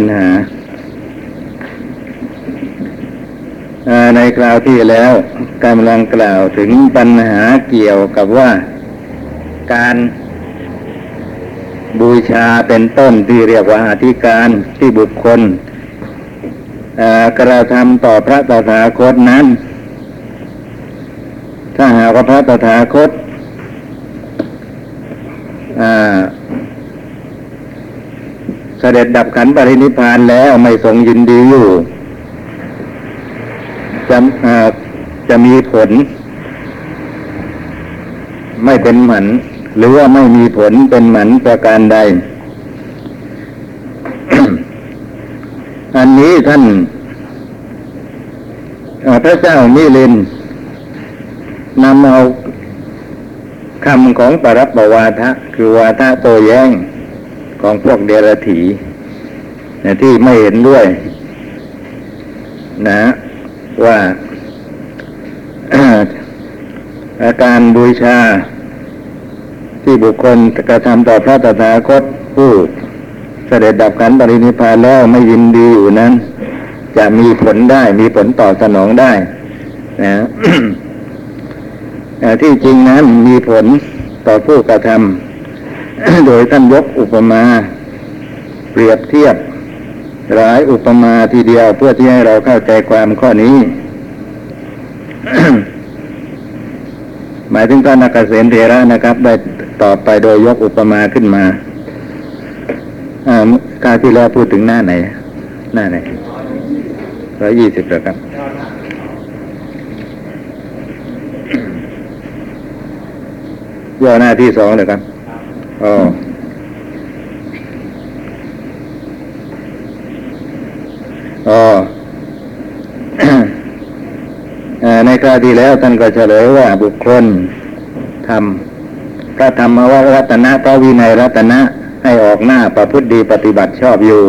ปัญหาในคราวที่แล้วกำลังกล่าวถึงปัญหาเกี่ยวกับว่าการบูชาเป็นต้นที่เรียกว่าอธิการที่บุคคลกระทำต่อพระตถาคตนั้น ถ้าหากว่าพระตถาคตา เสด็จดับขันปรินิพพานแล้วไม่ทรงยินดีอยู่จะจะมีผล ไม่เป็นหมัน หรือว่าไม่มีผลเป็นหมันประการใด อันนี้ท่านพระเจ้ามิลินนำเอาคำของปรับปวาทะ คือวาทะโตแย้ง ของพวกเดรัถีนะที่ไม่เห็นด้วย นะ ว่าอาการบูชา ที่บุคคลกระทำต่อพระตถาคตผู้เสด็จดับขันปรินิพพานแล้วไม่ยินดีอยู่นั้น จะมีผลได้มีผลต่อสนองได้นะที่จริงนั้นมีผลต่อผู้กระทำ โดยท่านยกอุปมา เปรียบเทียบหลายอุปมาทีเดียวเพื่อที่ให้เราเข้าใจความข้อนี้ หมายถึงท่านนักเกษตรเทระนะครับ ได้ตอบไปโดยยกอุปมาขึ้นมาอการที่แล้วพูดถึงหน้าไหน หน้าไหนร้อยยี่สิบแล้วครับย่อหน้าที่สองเลยครับ อ๋ออ๋อในคราวที่แล้วท่านก็เฉลยว่าบุคคลทำพระธรรมวรัตนะพระวินัยรัตนะให้ออกหน้าประพฤติดีปฏิบัติชอบอยู่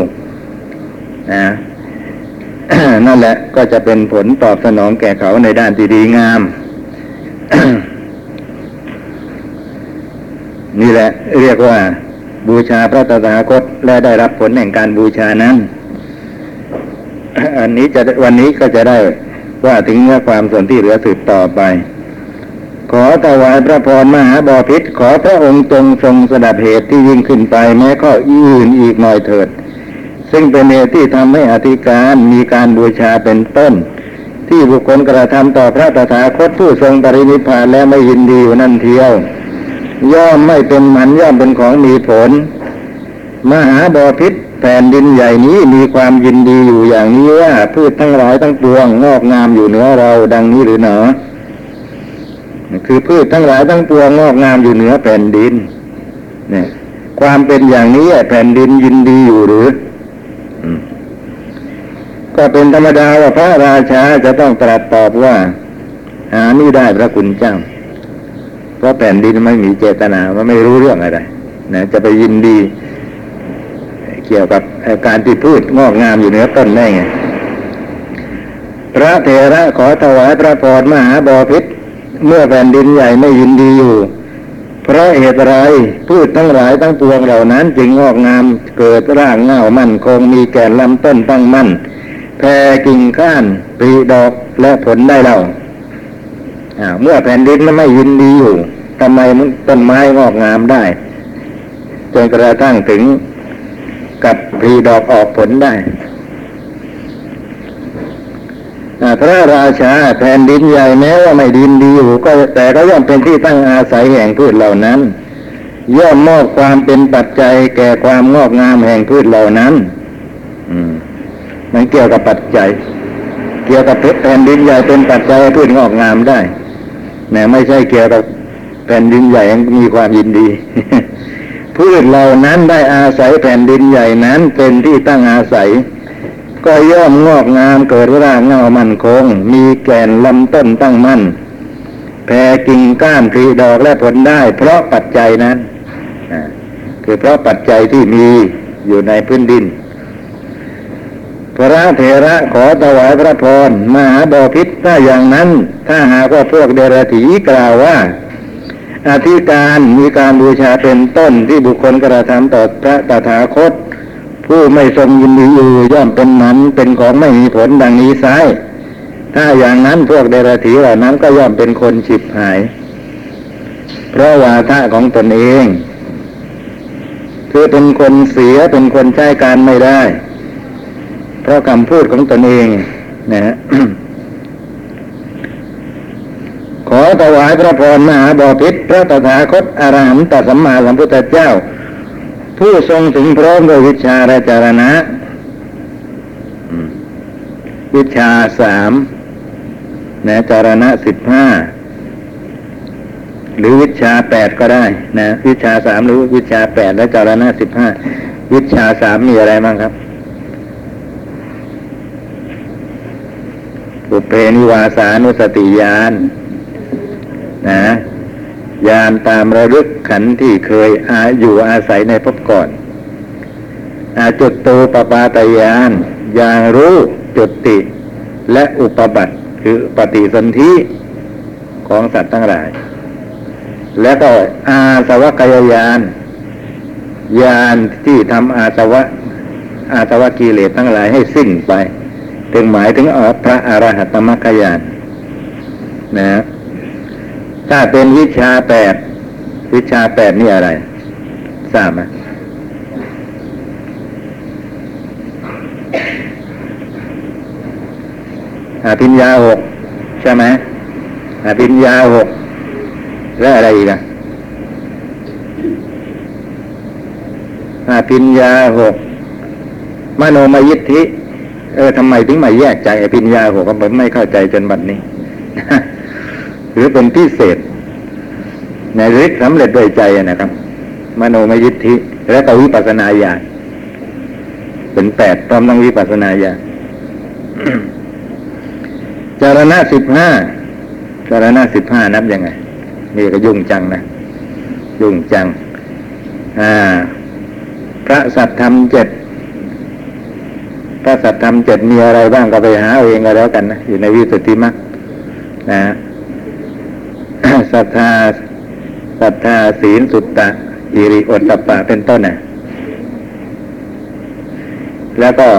นะนั่นแหละก็จะเป็นผลตอบสนองแก่เขาในด้านที่ดีงาม นี่แหละ เรียกว่า บูชาพระตถาคตและได้รับผลแห่งการบูชานั้น อันนี้จะวันนี้ก็จะได้ว่าถึงเนื้อความส่วนที่เหลือสืบต่อไป ขอถวายพระพรมหาบอพิษขอพระองค์จงทรงสดับเหตุที่ยิ่งขึ้นไป แม้ข้ออื่นอีกหน่อยเถิด ซึ่งเป็นเหตุที่ทำให้อธิการมีการบูชาเป็นต้น ที่บุคคลกระทำต่อพระตถาคตผู้ทรงปรินิพพานและไม่ยินดีอยู่นั่นเทียว ย่อมไม่เป็นมันย่อมเป็นของมีผล มหาบอพิษแผ่นดินใหญ่นี้มีความยินดีอยู่อย่างนี้ว่าพืชทั้งหลายทั้งปวงงอกงามอยู่เหนือเราดังนี้หรือหนอ คือพืชทั้งหลายทั้งปวงงอกงามอยู่เหนือแผ่นดินเนี่ยความเป็นอย่างนี้แผ่นดินยินดีอยู่หรือก็เป็นธรรมดาว่าพระราชาจะต้องตรัสตอบว่า หานี่ได้พระคุณเจ้า เพราะแผ่นดินไม่มีเจตนาว่าไม่รู้เรื่องอะไรนะจะไปยินดี เกี่ยวกับการที่พืชงอกงามอยู่เหนือต้นได้ไงพระเถระขอถวายพระพรมหาบอพิษเมื่อแผ่นดินใหญ่ไม่ยินดีอยู่ เพราะเหตุไรพืชทั้งหลายทั้งปวงเหล่านั้นจึงงอกงามเกิดร่างเงามั่นคงมีแก่นลำต้นตั้งมั่นแผ่กิ่งก้านปีดอกและผลได้เล่า เมื่อแผ่นดินมันไม่ยินดีอยู่ทำไมมันต้นไม้งอกงามได้จนกระทั่งถึงกับปลีดอกออกผลได้พระราชาแผ่นดินใหญ่แม้ว่าไม่ดินดีอยู่ก็แต่ก็ย่อมเป็นที่ตั้งอาศัยแห่งพืชเหล่านั้น ย่อมมอบความเป็นปัจจัยแก่ความงอกงามแห่งพืชเหล่านั้นมันเกี่ยวกับปัจจัย เกี่ยวกับแผ่นดินใหญ่เป็นปัจจัยพืชงอกงามได้ แม้ไม่ใช่เกี่ยวกับแผ่นดินใหญ่มีความยินดีพืชเหล่านั้นได้อาศัยแผ่นดินใหญ่นั้นเป็นที่ตั้งอาศัย ก็ย่อมงอกงามเกิดรากเงามั่นคง มีแก่นลำต้นตั้งมั่นแผ่กิ่งก้านผลิดอกและผลได้ เพราะปัจจัยนั้นคือเพราะปัจจัยที่มีอยู่ในพื้นดิน พระเถระขอถวายพระพรมหาบอพิษถ้าอย่างนั้น ถ้าหากว่าพวกเดรถีกล่าวว่าอธิการมีการบูชาเป็นต้นที่บุคคลกระทำต่อพระตถาคต ผู้ไม่ทรงยินดีอยู่ย่อมเป็นมันเป็นของไม่มีผลดังนี้ไซถ้าอย่างนั้นพวกเดรถีเหล่านั้นก็ย่อมเป็นคนฉิบหาย เพราะวาทะของตนเอง คือเป็นคนเสียเป็นคนใช้การไม่ได้ เพราะคำพูดของตนเองนะฮะขอถวายพระพรมหาบอพิษพระตถาคตอรหันตสัมมาสัมพุทธเจ้า ผู้ทรงถึงพร้อมด้วยวิชาและจารณะ วิชาสามนะจารณะสิบห้าหรือวิชาแปดก็ได้นะ วิชาสามหรือวิชาแปดและจารณะสิบห้าวิชาสามมีอะไรบ้างครับ อุเพนิวาสานุสติญาณนะยานตามระลึกขันธ์ที่เคยอาอยู่อาศัยในภพก่อน อาจุดตูปปาตยานยางรู้จุติ และอุปบัติคือปฏิสนธิของสัตว์ทั้งหลาย และก็อาสวะกายยานยานที่ทำอาสวะอาสวะกิเลสทั้งหลายให้สิ้นไป ถึงหมายถึงอพระอรหัตมรรคยานนะถ้าเป็นวิชาแปดวิชาแปดนี่อะไรทราบไหมอภิญญาหกใช่ไหมอภิญญาหกแล้วอะไรอีกอะอภิญญาหกมโนมยิทธิ เออทำไมถึงไม่แยกจากอภิญญาหกก็ไม่เข้าใจจนบัดนี้ หรือเป็นพิเศษ ในฤทธิ์สำเร็จด้วยใจนะครับ มโนมยิทธิ และก็วิปัสนาญาณเป็นแปดพร้อมทั้งวิปัสนาญาณจารณะสิบห้าจารณะสิบห้านับยังไงนี่ก็ยุ่งจังนะยุ่งจัง อ่า พระสัตธรรมเจ็ด พระสัตธรรมเจ็ดมีอะไรบ้างก็ไปหาเอาเองก็แล้วกันนะอยู่ในวิสุทธิมรรคนะศรัทธาศรัทธาศีลสุตตะอิริโอตตปะเป็นต้นนะแล้วก็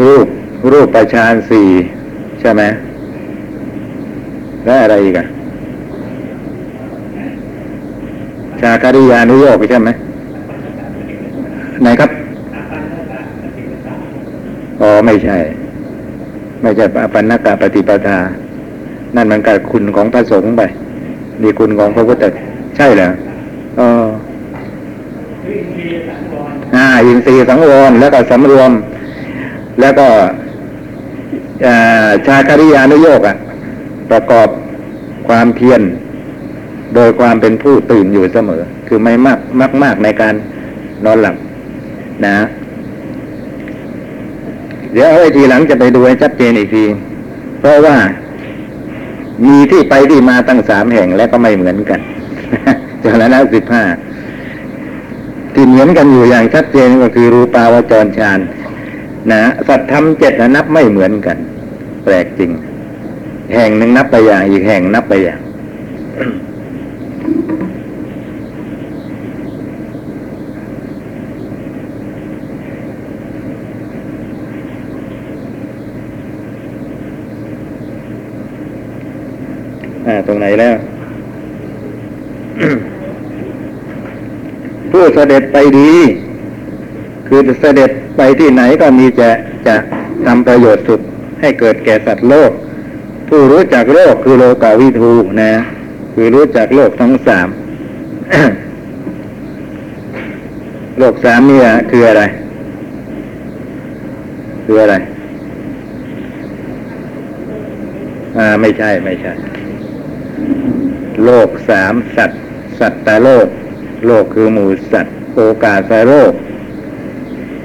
รูปรูปประชานสี่ใช่ไหมและอะไรอีกอะชาคาริยานุโยกใช่ไหมไหนครับ ไม่ใช่ ไม่ใช่ปัญญากาปฏิปทา นั่นมันกับคุณของพระสงฆ์ไปนี่คุณของพระพุทธใช่เหรออออ่าอินทรีย์สังวรแล้วก็สำรวม แล้วก็ชาคริยานุโยกอะ ประกอบความเพียรโดยความเป็นผู้ตื่นอยู่เสมอ คือไม่มากมากมากในการนอนหลับนะ เดี๋ยวเอาไว้ทีหลังจะไปดูให้ชัดเจนอีกที เพราะว่ามีที่ไปที่มาตั้งสามแห่งและก็ไม่เหมือนกันจารณะสิบห้าที่เหมือนกันอยู่อย่างชัดเจนก็คือรูปาวจรฌานนะสัตธรรมเจ็ดนับไม่เหมือนกัน แปลกจริง แห่งหนึ่งนับไปอย่างอีกแห่งนับไปอย่าง อ่าตรงไหนแล้ว ผู้เสด็จไปดี คือเสด็จไปที่ไหนก็มีจะจะทำประโยชน์สุดให้เกิดแก่สัตว์โลก ผู้รู้จักโลกคือโลกาวิทูนะ คือรู้จักโลกทั้งสามโลกสามนี่คืออะไร คืออะไร อ่า ไม่ใช่ ไม่ใช่ โลกสามสัตว์สัตตโลก โลกคือหมู่สัตว์ โอกาสโลก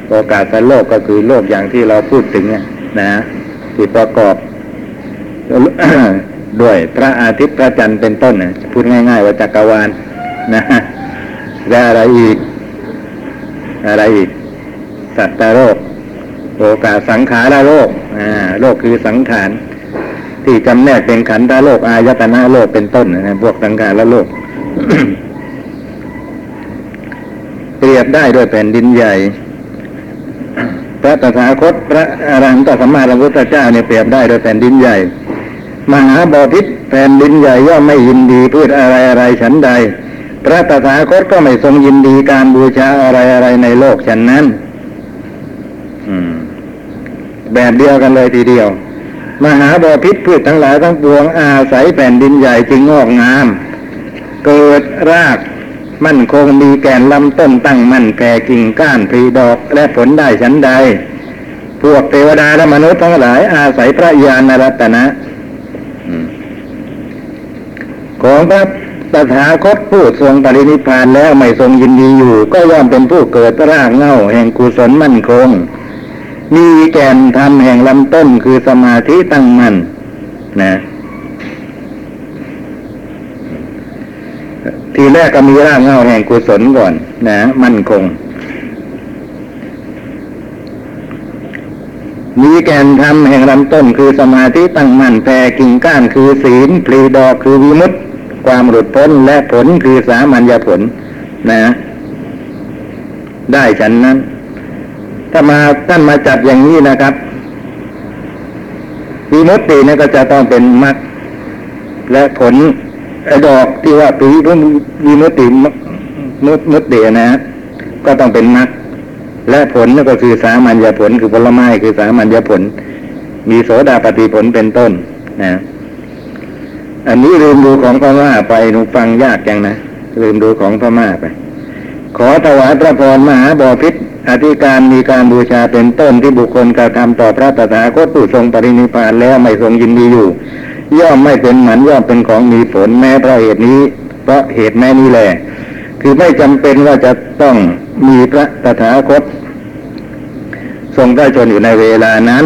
โอกาสโลกก็คือโลกอย่างที่เราพูดถึงนะที่ประกอบด้วยพระอาทิตย์พระจันทร์เป็นต้นนะพูดง่าย ๆ ว่าจักรวาลนะและอะไรอีก อะไรอีก สัตว์แต่โลก โอกาสสังขารโลกอ่าโลกคือสังขาร ที่จำแนกเป็นขันธโลกอายตนะโลกเป็นต้นนะพวกสังขารและโลก เปรียบได้ด้วยแผ่นดินใหญ่ พระตถาคตพระอรหันตสัมมาสัมพุทธเจ้าเนี่ยเปรียบได้ด้วยแผ่นดินใหญ่ มหาบอพิษแผ่นดินใหญ่ย่อมไม่ยินดีพูดอะไรอะไรฉันใด พระตถาคตก็ไม่ทรงยินดีการบูชาอะไรอะไรในโลกฉันนั้นอืมแบบเดียวกันเลยทีเดียว มหาบอพิษพืชทั้งหลายทั้งปวงอาศัยแผ่นดินใหญ่จึงงอกงาม เกิดรากมั่นคงมีแก่นลำต้นตั้งมั่นแก่กิ่งก้านพรีดอกและผลได้ฉันใด พวกเทวดาและมนุษย์ทั้งหลายอาศัยพระญาณรัตนะ ของพระตถาคตผู้ทรงปรินิพานแล้วไม่ทรงยินดีอยู่ ก็ย่อมเป็นผู้เกิดรากเง้าแห่งกุศลมั่นคง มีแก่นธรรมแห่งลำต้นคือสมาธิตั้งมั่นนะทีแรกก็มีรากเหง้าแห่งกุศลก่อน นะ มั่นคง มีแก่นธรรมแห่งลำต้นคือสมาธิตั้งมั่นแผ่กิ่งก้านคือศีลปลีดอกคือวิมุตติ ความหลุดพ้นและผลคือสามัญญผล นะ ได้ฉันนั้น ถ้ามาท่านมาจัดอย่างนี้นะครับวิมุตตินี่ก็จะต้องเป็นมรรคและผลดอกที่ว่าปีวิมุตติมุมุมุตตินะก็ต้องเป็นมรรคและผลก็คือสามัญญผลคือผลไม้คือสามัญญผล มีโสดาปฏิผลเป็นต้นนะอันนี้ลืมดูของพม่าไปหนูฟังยากจังนะลืมดูของพม่าไป ขอถวายพระพรมหาบอพิษ อธิการมีการบูชาเป็นต้นที่บุคคลกระทำต่อพระตถาคตผู้ทรงปรินิพานแล้วไม่ทรงยินดีอยู่ ย่อมไม่เป็นหมันย่อมเป็นของมีผลแม้เพราะเหตุนี้ เพราะเหตุแม่นี้แหละคือไม่จำเป็นว่าจะต้องมีพระตถาคต ทรงพระชนอยู่ในเวลานั้น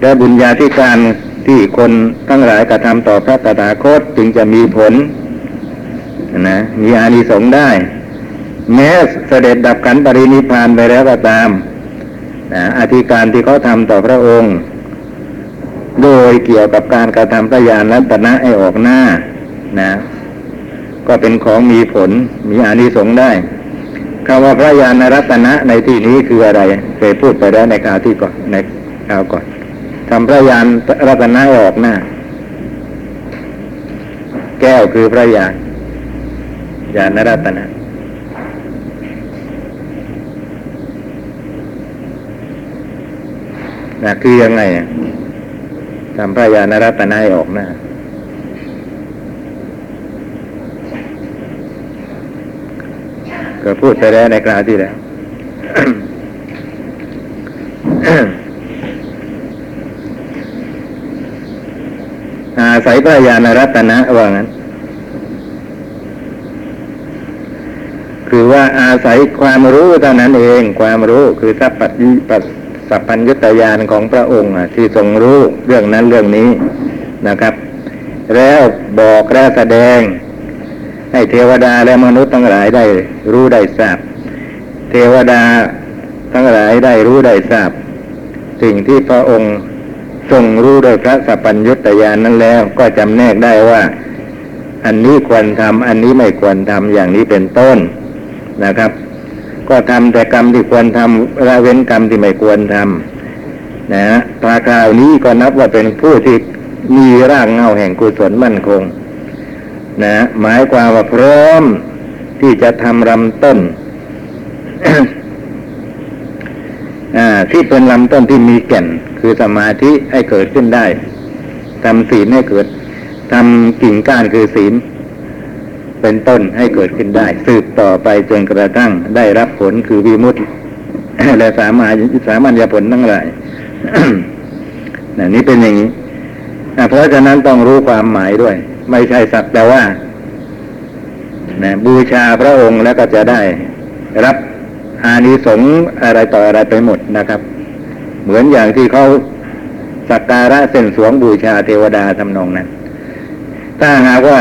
และบุญญาธิการที่คนทั้งหลายกระทำต่อพระตถาคตจึงจะมีผลนะมีอานิสงส์ได้ แม้เสด็จดับขันปรินิพานไปแล้วก็ตามอธิการที่เขาทำต่อพระองค์ โดยเกี่ยวกับการกระทำพระญาณรัตนะให้ออกหน้านะ ก็เป็นของมีผลมีอานิสงส์ได้คำว่าพระญาณรัตนะในที่นี้คืออะไร เคยพูดไปแล้วในคราวที่ก่อนในคราวก่อนทำพระญาณรัตนะให้ออกหน้า แก้วคือพระญาณญาณรัตนะ นะคือยังไงทำพระญาณรัตนะให้ออกหน้า ก็พูดไปแล้วในคราวที่แล้วอาศัยพระญาณรัตนะว่างั้น คือว่าอาศัยความรู้เท่านั้นเอง ความรู้คือสัพพัญปัส สัพพัญญุตญาณของพระองค์ที่ทรงรู้เรื่องนั้นเรื่องนี้นะครับ แล้วบอกและแสดง ให้เทวดาและมนุษย์ทั้งหลายได้รู้ได้ทราบ เทวดาทั้งหลายได้รู้ได้ทราบ สิ่งที่พระองค์ทรงรู้โดยพระสัพพัญญุตญาณนั้นแล้วก็จำแนกได้ว่า อันนี้ควรทำอันนี้ไม่ควรทำอย่างนี้เป็นต้นนะครับ ก็ทำแต่กรรมที่ควรทำละเว้นกรรมที่ไม่ควรทำนะพระคราวนี้ก็นับว่าเป็นผู้ที่มีร่างเงาแห่งกุศลมั่นคง นะหมายความว่าพร้อมที่จะทำลำต้นที่เป็นลำต้นที่มีแก่น คือสมาธิให้เกิดขึ้นได้ทำศีลให้เกิดทำกิ่งก้านคือศีล เป็นต้นให้เกิดขึ้นได้ สืบต่อไปจนกระทั่งได้รับผลคือวิมุตติและสามาสามัญญผลทั้งหลายนี่เป็นอย่างนี้เพราะฉะนั้นต้องรู้ความหมายด้วย ไม่ใช่สักแต่ว่านะบูชาพระองค์แล้วก็จะได้รับอานิสงส์อะไรต่ออะไรไปหมดนะครับ เหมือนอย่างที่เขาสักการะเส้นสวงบูชาเทวดาทำนองนั้นถ้าหากว่า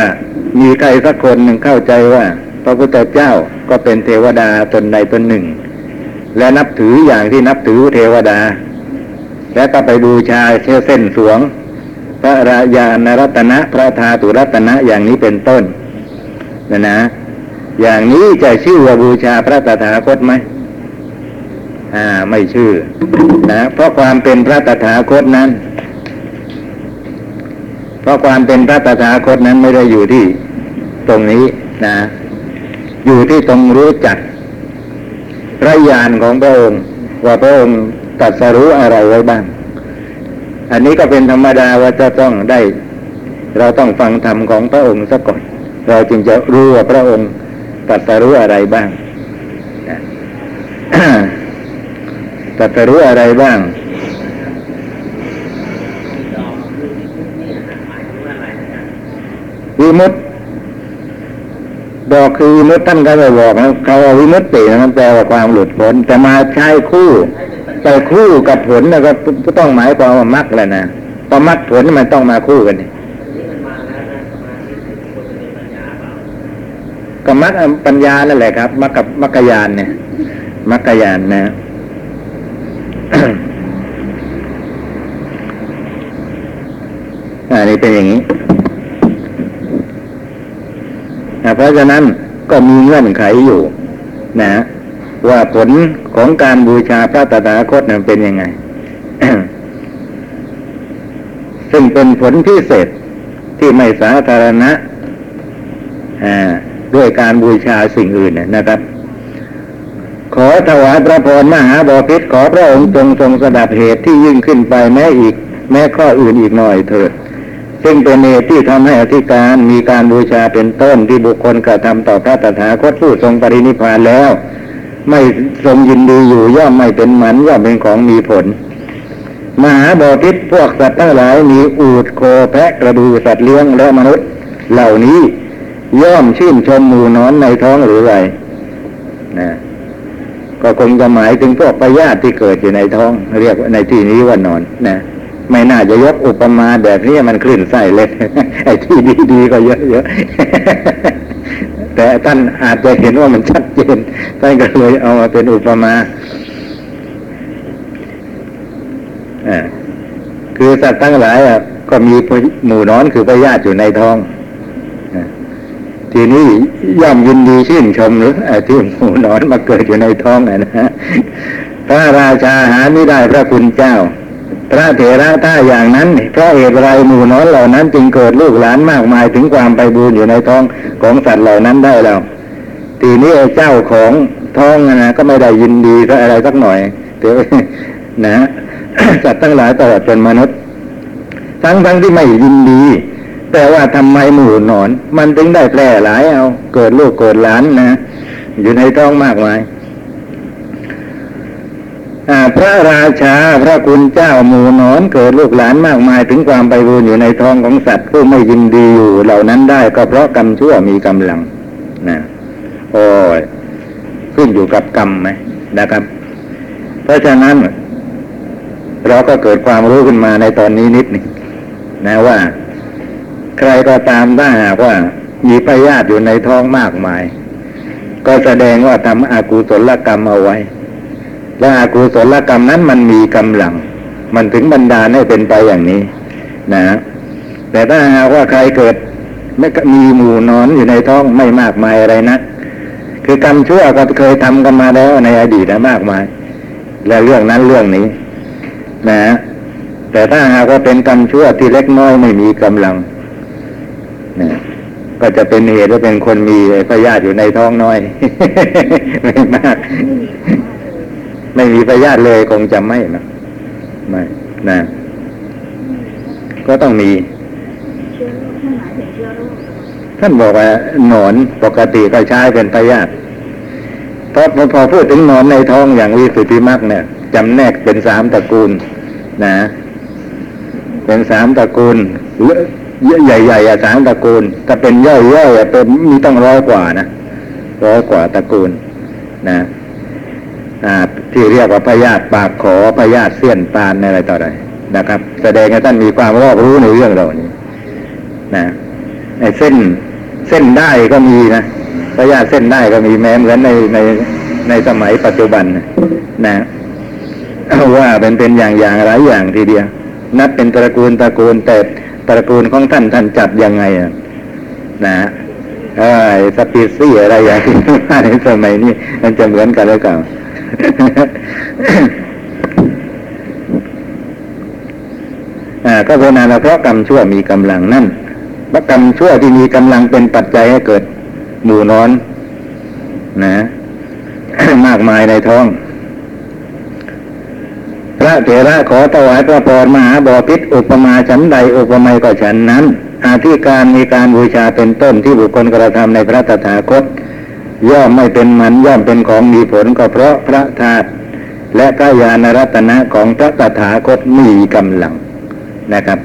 มีใครสักคนหนึ่งเข้าใจว่า พระพุทธเจ้าก็เป็นเทวดาตนใดตนหนึ่ง และนับถืออย่างที่นับถือเทวดา และก็ไปบูชาเชื่อเส้นสวง พระราญาณรัตนะพระธาตุรัตนะอย่างนี้เป็นต้นนะนะ อย่างนี้จะชื่อว่าบูชาพระตถาคตไหมอ่า ไม่ชื่อนะเพราะความเป็นพระตถาคตนั้น เพราะความเป็นพระตถาคตนั้นไม่ได้อยู่ที่ตรงนี้นะ อยู่ที่ตรงรู้จักพระญาณของพระองค์ ว่าพระองค์ตรัสรู้อะไรไว้บ้าง อันนี้ก็เป็นธรรมดาว่าจะต้องได้ เราต้องฟังธรรมของพระองค์ซะก่อน เราจึงจะรู้ว่าพระองค์ตรัสรู้อะไรบ้างตรัสรู้อะไรบ้าง วิมุตบอกคือวิมุตท่านก็ไม่บอกนะเขาว่าวิมุตตินะแปลว่าความหลุดพ้นแต่มาใช้คู่ไปคู่กับผลนะก็ต้องหมายความว่ามรรคแหละนะพราะมรรคผลมันต้องมาคู่กันก็มรรคปัญญานั่นแหละครับมรรคกับมรรคยานเนี่ยมรรคยานนะอันนี้เป็นอย่างนี้ นะเพราะฉะนั้นก็มีเงื่อนไขอยู่นะ ว่าผลของการบูชาพระตถาคตนั้นเป็นยังไง ซึ่งเป็นผลพิเศษที่ไม่สาธารณะด้วยการบูชาสิ่งอื่นนะครับ ขอถวายพระพรมหาบพิตรขอพระองค์ทรงทรงสดับเหตุที่ยิ่งขึ้นไปแม้อีก แม้ข้ออื่นอีกหน่อยเถิด ซึ่งเป็นเหตุที่ทำให้อธิการมีการบูชาเป็นต้นที่บุคคลกระทำต่อพระตถาคตผู้ทรงปรินิพานแล้ว ไม่ทรงยินดีอยู่ย่อมไม่เป็นหมันย่อมเป็นของมีผล มหาบอพิตรพวกสัตว์ทั้งหลายมีอูดโคแพะกระดูสัตว์เลี้ยงและมนุษย์ เหล่านี้ย่อมชื่นชมหมูนอนในท้องหรือไรนะก็คงจะหมายถึงพวกพยาธิที่เกิดอยู่ในท้อง เรียกในที่นี้ว่านอนนะ ไม่น่าจะยกอุปมาแบบนี้มันคลื่นไส้เล็ดไอ้ที่ดีๆก็เยอะๆแต่ท่านอาจจะเห็นว่ามันชัดเจนท่านก็เลยเอามาเป็นอุปมาอคือสัตว์ทั้งหลายก็มีหมู่นอนคือพยาธิอยู่ในท้องทีนี้ย่อมยินดีชื่นชมหรือที่หมูนอนมาเกิดอยู่ในท้องนะฮะพระราชาหาไม่ได้พระคุณเจ้า พระเถระถ้าอย่างนั้นเพราะเหตุไรหมูน้อนเหล่านั้นจึงเกิดลูกหลานมากมายถึงความไปบูรอยู่ในท้องของสัตว์เหล่านั้นได้แล้วทีนี้เจ้าของท้องนะก็ไม่ได้ยินดีก็อะไรสักหน่อยเดี๋ยวนะสัตว์ทั้งหลายตลอดจนมนุษย์ ทั้งทั้งที่ไม่ยินดี แต่ว่าทำไมหมู่นอน มันถึงได้แพร่หลายเอา เกิดลูกเกิดหลานนะอยู่ในท้องมากมาย พระราชาพระคุณเจ้าหมู่นอนเกิดลูกหลานมากมายถึงความไปบูญอยู่ในท้องของสัตว์ผู้ไม่ยินดีอยู่เหล่านั้นได้ก็เพราะกรรมชั่วมีกำลังนะโอ้ยขึ้นอยู่กับกรรมไหมนะครับ เพราะฉะนั้น เราก็เกิดความรู้ขึ้นมาในตอนนี้นิดหนึ่งนะว่า ใครก็ตามถ้าหากว่า มีพยาธิอยู่ในท้องมากมาย ก็แสดงว่าทำอากุศลกรรมเอาไว้ และอากุศลกรรมนั้นมันมีกำลัง มันถึงบรรดาให้เป็นไปอย่างนี้ นะ แต่ถ้าหากว่าใครเกิดไม่มีหมู่นอนอยู่ในท้องไม่มากมายอะไรนะคือกรรมชั่วก็เคยทำกันมาแล้วในอดีตมากมาย และเรื่องนั้นเรื่องนี้ นะ แต่ถ้าหากว่าเป็นกรรมชั่วที่เล็กน้อยไม่มีกำลังนะก็จะเป็นเหตุว่าเป็นคนมีพยาธิอยู่ในท้องน้อย ไม่มาก ไม่มีพยาธิเลยคงจะไม่นะไม่นะก็ต้องมีท่านบอกว่าหนอนปกติก็ใช้เป็นพยาธิเพอพอพูดถึงหนอนในท้องอย่างวิสุทธิมรรคเนี่ยจำแนกเป็นสามตระกูล นะ เป็นสามตระกูลใหญ่ๆสามตระกูลถ้าเป็นย่อยๆเป็นมีต้องร้อยกว่านะร้อยกว่าตระกูล นะ อ่า ที่เรียกว่าพยาธิปากขอพยาธิเสี้ยนตาลอะไรต่ออะไรนะครับ แสดงให้ท่านมีความรอบรู้ในเรื่องเหล่านี้นะในเส้นเส้นได้ก็มีนะพยาธิเส้นได้ก็มีแม้เหมือนในในในสมัยปัจจุบันนะว่าเป็นเป็นอย่างอย่างหลายอย่างทีเดียว นับเป็นตระกูลตระกูลแต่ตระกูลของท่านท่านจัดยังไงนะเอ้สปีซี่อะไรอย่างที่ว่าในสมัยนี้มันจะเหมือนกันหรือเปล่า ก็เป็นอนาเพราะกรรมชั่วมีกำลังนั่นพระกรรมชั่วที่มีกำลังเป็นปัจจัยให้เกิดหมู่นอน นะ มากมายในท้อง พระเถระขอถวายพระพรมหาบอพิษอุปมาฉันใดอุปไมยก็ฉันนั้น อาธิการมีการบูชาเป็นต้นที่บุคคลกระทำในพระตถาคต ย่อมไม่เป็นมันย่อมเป็นของมีผลก็เพราะพระธาตุและพระญาณรัตนะของพระตถาคตมีกำลังนะครับ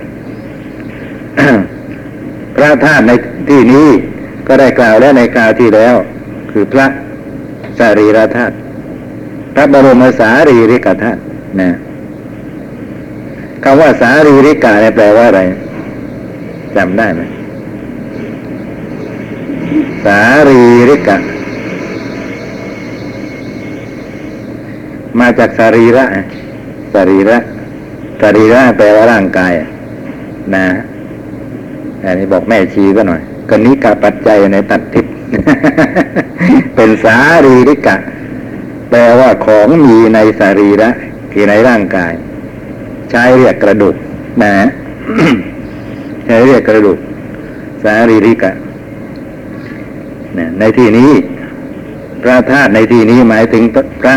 พระธาตุในที่นี้ก็ได้กล่าวแล้วในกล่าวที่แล้ว คือพระสารีรธาตุพระบรมสารีริกธาตุนะคำว่าสารีริกาเนี่ยแปลว่าอะไรจำได้ไหมสารีริกะ มาจากสารีระสารีระสารีระแปลว่าร่างกาย นะอันนี้บอกแม่ชีก็หน่อยก็นิกาปัจจัยในตัดทิศเป็นสารีริกะ แปลว่าของมีในสารีระคือในร่างกาย ใช้เรียกกระดูก นะใช้เรียกกระดูก สารีริกะนะในที่นี้พระธาตุในที่นี้หมายถึงพระ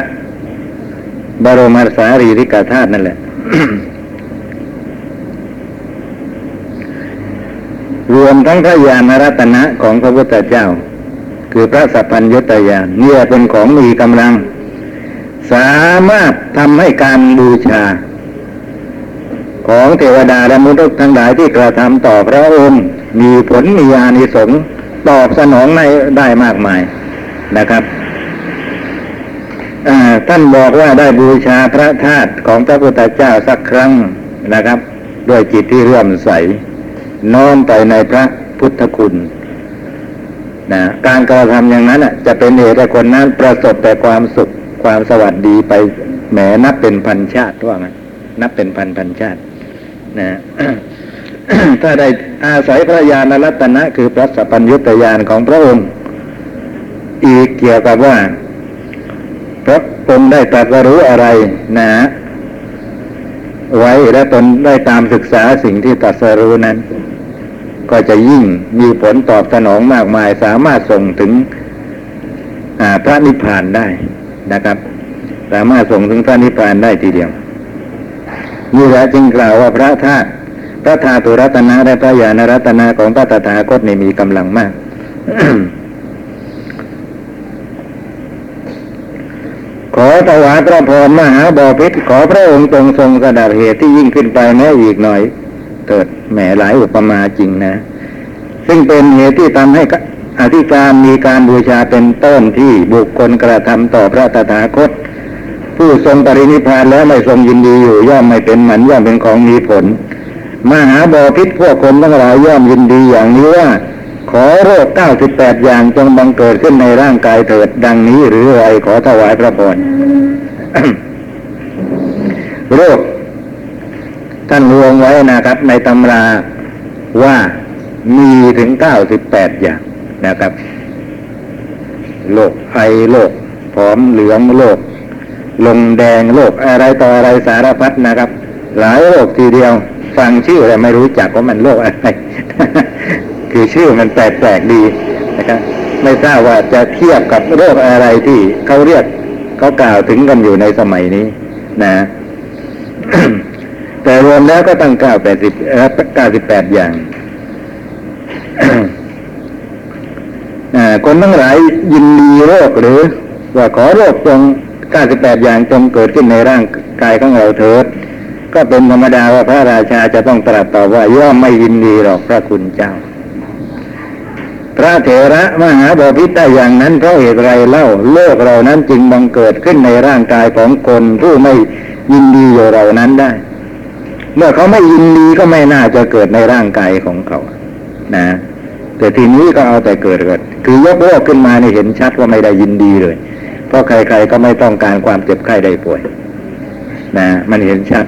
บรมสารีริกธาตุนั่นแหละรวมทั้งพระญาณรัตนะของพระพุทธเจ้า คือพระสัพพัญญตญาณเนี่ยเป็นของมีกำลัง สามารถทำให้การบูชา ของเทวดาและมนุษย์ทั้งหลายที่กระทำต่อพระองค์มีผลมีอานิสงส์ตอบสนองในได้มากมายนะครับ ท่านบอกว่าได้บูชาพระธาตุของพระพุทธเจ้าสักครั้งนะครับ ด้วยจิตที่เรื่อมใส น้อมไปในพระพุทธคุณนะการกระทำอย่างนั้นจะเป็นเหตุให้คนนั้นประสบแต่ความสุขความสวัสดีไปแหมนับเป็นพันชาติว่างั้นนับเป็นพันพันชาติ นะถ้าได้อาศัยพระญาณรัตนะ คือพระสัพพัญญุตญาณของพระองค์ อีกเกี่ยวกับว่า เพราะองค์ได้ตรัสรู้อะไรนะไว้และตนได้ตามศึกษาสิ่งที่ตรัสรู้นั้น ก็จะยิ่งมีผลตอบสนองมากมาย สามารถส่งถึงพระนิพพานได้นะครับ สามารถส่งถึงพระนิพพานได้ทีเดียวนี่แหละจึงกล่าวว่าพระธาตุพระธาตุรัตนะและพระญาณรัตนะของพระตถาคตในมีกำลังมาก ขอ ถวายพระพรมหาบอพิษขอพระองค์ทรงทรงสดับเหตุที่ยิ่งขึ้นไปแม้อีกหน่อยเกิดแหมหลายอุปมาจริงนะ ซึ่งเป็นเหตุที่ทำให้อธิการมีการบูชาเป็นต้นที่บุคคลกระทำต่อพระตถาคต ผู้ทรงปรินิพพานแล้วไม่ทรงยินดีอยู่ ย่อมไม่เป็นหมันย่อมเป็นของมีผล มหาบอพิษพวกคนทั้งหลายย่อมยินดีอย่างนี้ว่า ขอโรคเก้าสิบแปดอย่างจงบังเกิดขึ้นในร่างกายเถิดดังนี้หรือไรขอถวายพระพร โรคท่านรวมไว้นะครับ ในตำราว่ามีถึงเก้าสิบแปดอย่างนะครับโรคไอโรคผอมเหลืองโรคลงแดงโรคอะไรต่ออะไรสารพัดนะครับ หลายโรคทีเดียว ฟังชื่อแต่ไม่รู้จักว่ามันโรคอะไร คือชื่อมันแปลกๆดีนะครับไม่ทราบว่าจะเทียบกับโรคอะไรที่เขาเรียก เขากล่าวถึงกันอยู่ในสมัยนี้ นะแต่รวมแล้วก็ตั้งเก้าแปดสิบเก้าสิบแปดอย่างคนทั้งหลายยินดีโรคหรือ ว่าขอโรคจงเก้าสิบแปดอย่างจงเกิดขึ้นในร่างกายของเราเถิด ก็เป็นธรรมดาว่าพระราชาจะต้องตรัสตอบว่าย่อมไม่ยินดีหรอกพระคุณเจ้า พระเถระมหาบพิตรได้อย่างนั้นเพราะเหตุไรเล่าโลกเรานั้นจึงบังเกิดขึ้นในร่างกายของคนผู้ไม่ยินดีอยู่เรานั้นได้ เมื่อเขาไม่ยินดีก็ไม่น่าจะเกิดในร่างกายของเขา นะ แต่ทีนี้ก็เอาแต่เกิดเกิด คือยกโลกขึ้นมาเนี่เห็นชัดว่าไม่ได้ยินดีเลย เพราะใครๆก็ไม่ต้องการความเจ็บไข้ได้ป่วย นะ มันเห็นชัด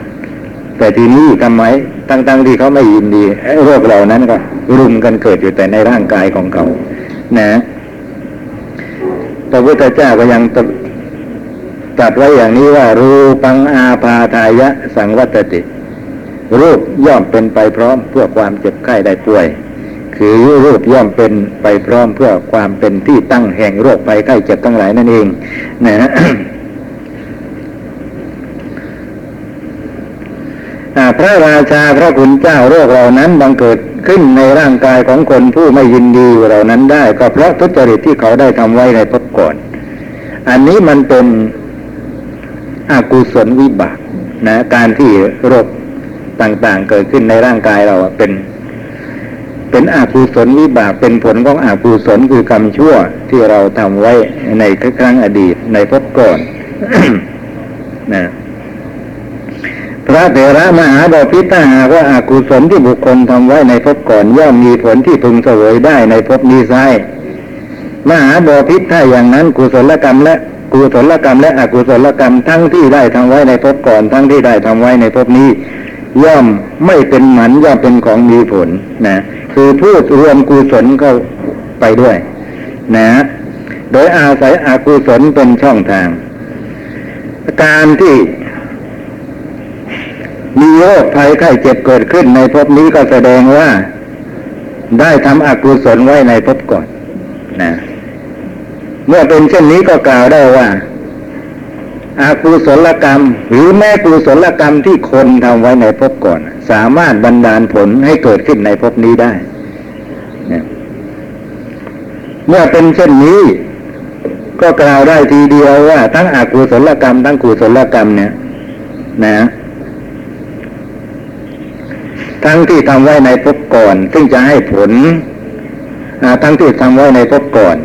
แต่ทีนี้ทำไมตั้งๆที่เขาไม่ยินดีโรคเหล่านั้นก็ รุมกันเกิดอยู่แต่ในร่างกายของเขา นะพระพุทธเจ้าก็ยังตรัสตรัสไว้อย่างนี้ว่า รูปังอาพาทายะ สังวัตติ รูปย่อมเป็นไปพร้อมเพื่อความเจ็บไข้ได้ป่วย คือรูปย่อมเป็นไปพร้อมเพื่อความเป็นที่ตั้งแห่งโรคภัยไข้เจ็บทั้งหลายนั่นเอง นะพระราชาพระคุณเจ้าโรคเหล่านั้นบังเกิด ขึ้นในร่างกายของคนผู้ไม่ยินดีเหล่านั้นได้ ก็เพราะทุจริตที่เขาได้ทำไว้ในภพก่อน อันนี้มันเป็นอกุศลวิบากนะ การที่โรคต่างๆ เกิดขึ้นในร่างกายเราเป็นเป็นอากุศลวิบากเป็นผลของอากุศลคือกรรมชั่วที่เราทำไว้ในครั้งอดีตในภพก่อนนะ ระเถระมหาบพิตรถ้าหากว่าอากุศลที่บุคคลทำไว้ในภพก่อนย่อมมีผลที่พึงเสวยได้ในภพนี้ไซมหาบพิตรถ้าอย่างนั้นกุศลกรรมและกุศลกรรมและอกุศลกรรมทั้งที่ได้ทำไว้ในภพก่อนทั้งที่ได้ทำไว้ในภพนี้ ย่อมไม่เป็นหมันย่อมเป็นของมีผลนะคือพูดรวมกุศลเข้าไปด้วย นะ โดยอาศัยอากุศลเป็นช่องทาง การที่ มีโรคภัยไข้เจ็บเกิดขึ้นในภพนี้ก็แสดงว่า ได้ทำอกุศลไว้ในภพก่อนนะเมื่อเป็นเช่นนี้ก็กล่าวได้ว่าอากุศลกรรม หรือแม้กุศลกรรมที่คนทำไว้ในภพก่อน สามารถบันดาลผลให้เกิดขึ้นในภพนี้ได้นะเมื่อเป็นเช่นนี้ ก็กล่าวได้ทีเดียวว่า ทั้งอากุศลกรรม ทั้งกุศลกรรมเนี่ย นะ ทั้งที่ทำไว้ในภพก่อน ซึ่งจะให้ผลทั้งที่ทำไว้ในภพก่อน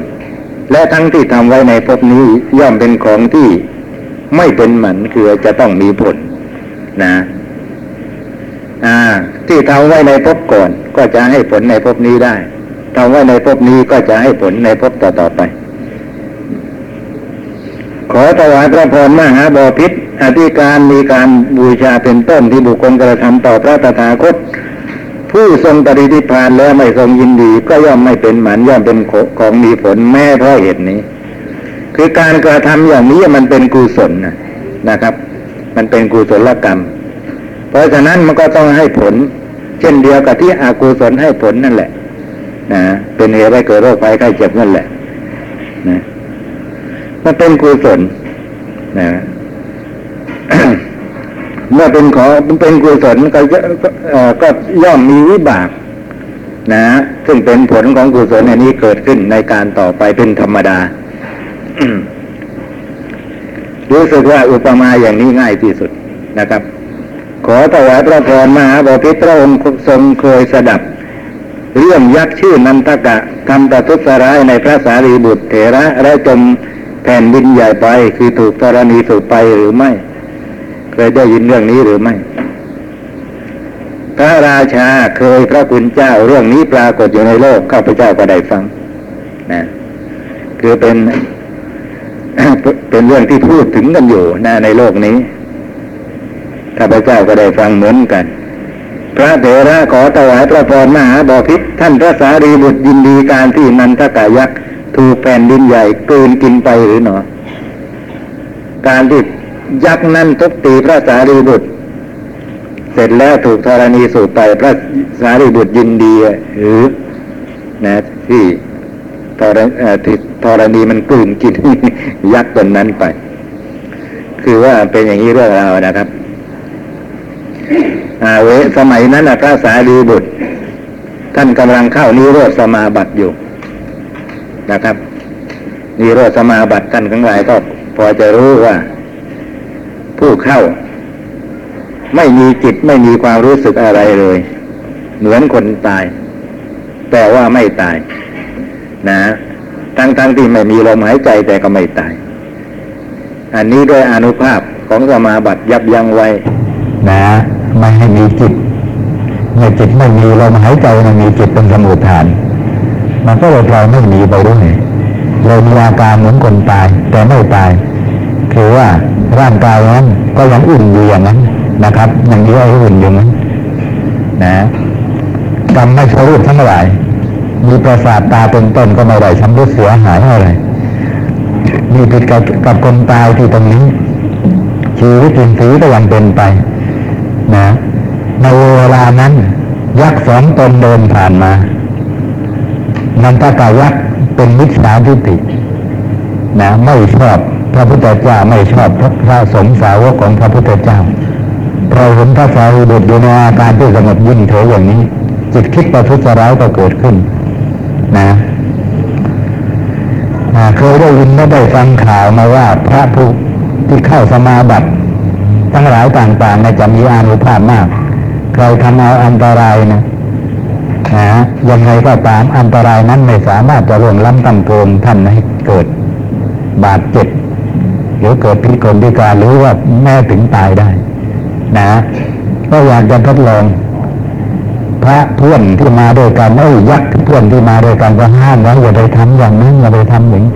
และทั้งที่ทำไว้ในภพนี้ย่อมเป็นของที่ไม่เป็นหมันคือจะต้องมีผลนะที่ทำไว้ในภพก่อน ก็จะให้ผลในภพนี้ได้ทำไว้ในภพนี้ก็จะให้ผลในภพต่อๆไป ขอถวายพระพรมหาบอพิษ อธิการมีการบูชาเป็นต้นที่บุคคลกระทำต่อพระตถาคต ผู้ทรงปริธิพานแล้วไม่ทรงยินดี ก็ย่อมไม่เป็นหมันย่อมเป็นของมีผลแม้เพราะเหตุนี้ คือการกระทำอย่างนี้มันเป็นกุศลนะนะครับ มันเป็นกุศลกรรม เพราะฉะนั้นมันก็ต้องให้ผล เช่นเดียวกับที่อากุศลให้ผลนั่นแหละนะเป็นเหตุให้เกิดโรคภัยไข้เจ็บนั่นแหละนะมันเป็นกุศลนะ เมื่อเป็นขอเป็นกุศลก็ก็ย่อมมีวิบาก นะซึ่งเป็นผลของกุศลอันนี้เกิดขึ้นในการต่อไปเป็นธรรมดารู้สึกว่าอุปมาอย่างนี้ง่ายที่สุดนะครับ ขอถวายพระพรมหาบพิตรองค์ทรงเคยสดับ เรื่องยักษ์ชื่อนันทกะทำประทุษร้ายในพระสารีบุตรเถระและจมแผ่นดินใหญ่ไปคือถูกธรณีสูบไปหรือไม่ เคยได้ยินเรื่องนี้หรือไม่ พระราชาเคยพระคุณเจ้าเรื่องนี้ปรากฏอยู่ในโลกข้าพเจ้าก็ได้ฟังนะคือเป็นเป็นเรื่องที่พูดถึงกันอยู่นะในโลกนี้ข้าพเจ้าก็ได้ฟังเหมือนกัน พระเถระขอถวายพระพรมหาบอพิษท่านพระสารีบุตรยินดีการที่นันทกายักษ์ถูกแผ่นดินใหญ่กลืนกินไปหรือหนอ การที่ ยักษ์นั้นทุบตีพระสารีบุตร เสร็จแล้วถูกธรณีสูบไปพระสารีบุตรยินดีหรือนะ ที่ธรที่ธรณีมันกลืนกินยักษ์ตนนั้นไป คือว่าเป็นอย่างนี้เรื่องราวนะครับอาเวสมัยนั้นพระสารีบุตร ท่านกำลังเข้านิโรธสมาบัติอยู่นะครับนิโรธสมาบัติท่านทั้งหลายก็พอจะรู้ว่า ผู้เข้า ไม่มีจิตไม่มีความรู้สึกอะไรเลย เหมือนคนตาย แต่ว่าไม่ตาย นะทั้งๆทที่ไม่มีลมหายใจแต่ก็ไม่ตาย อันนี้ด้วยอนุภาพของสมาบัติยับยั้งไว้ นะไม่ให้มีจิตเมื่อจิตไม่มีลมหายใจมันมีจิตเป็นสมุทฐาน มันก็เลยเราไม่มีไปด้วยเลยมีอาการเหมือนคนตาย แต่ไม่ตาย คือว่าร่างกายนั้นก็ยังอุ่นอยู่อย่างนั้นนะครับยังเยอะอุ่นอยู่นั้นนะกรรมไม่สรูปทั้งหลายมีประสาทตาเป็นต้นก็ไม่ได้ชำรุดเสียหายอะไรมีผิดกับกับคนตายที่ตรงนี้ชีวิตอินทรีย์ก็ยังเป็นไป นะในเวลานั้น ยักษ์สองตนเดินผ่านมานันทกายักษ์เป็นมิจฉาทิฏฐินะไม่ชอบ พระพุทธเจ้าไม่ชอบพระพระสงฆ์สาวกของพระพุทธเจ้าพอเห็นพระสารีบุตรอยู่ในอาการที่สงบยิ่งเถยอย่างนี้ จิตคิดประทุษร้ายก็เกิดขึ้น นะเคยได้ยินได้ฟังข่าวมาว่าพระผู้ที่เข้าสมาบัติทั้งหลายต่างๆเนี่ยจะมีอานุภาพมาก ใครทำเอาอันตรายนะนะยังไงก็ตามอันตรายนั้นไม่สามารถจะล่วงล้ำกำเกินท่านให้เกิด บาดเจ็บ หรือเกิดพิกลพิการหรือว่าแม่ถึงตายได้ นะ ก็อยากจะทดลอง พระเพื่อนที่มาด้วยกันเอ้ยยักษ์เพื่อนที่มาด้วยกันก็ห้ามว่าอย่าไปทำอย่างนั้นอย่าไปทำอย่างนี้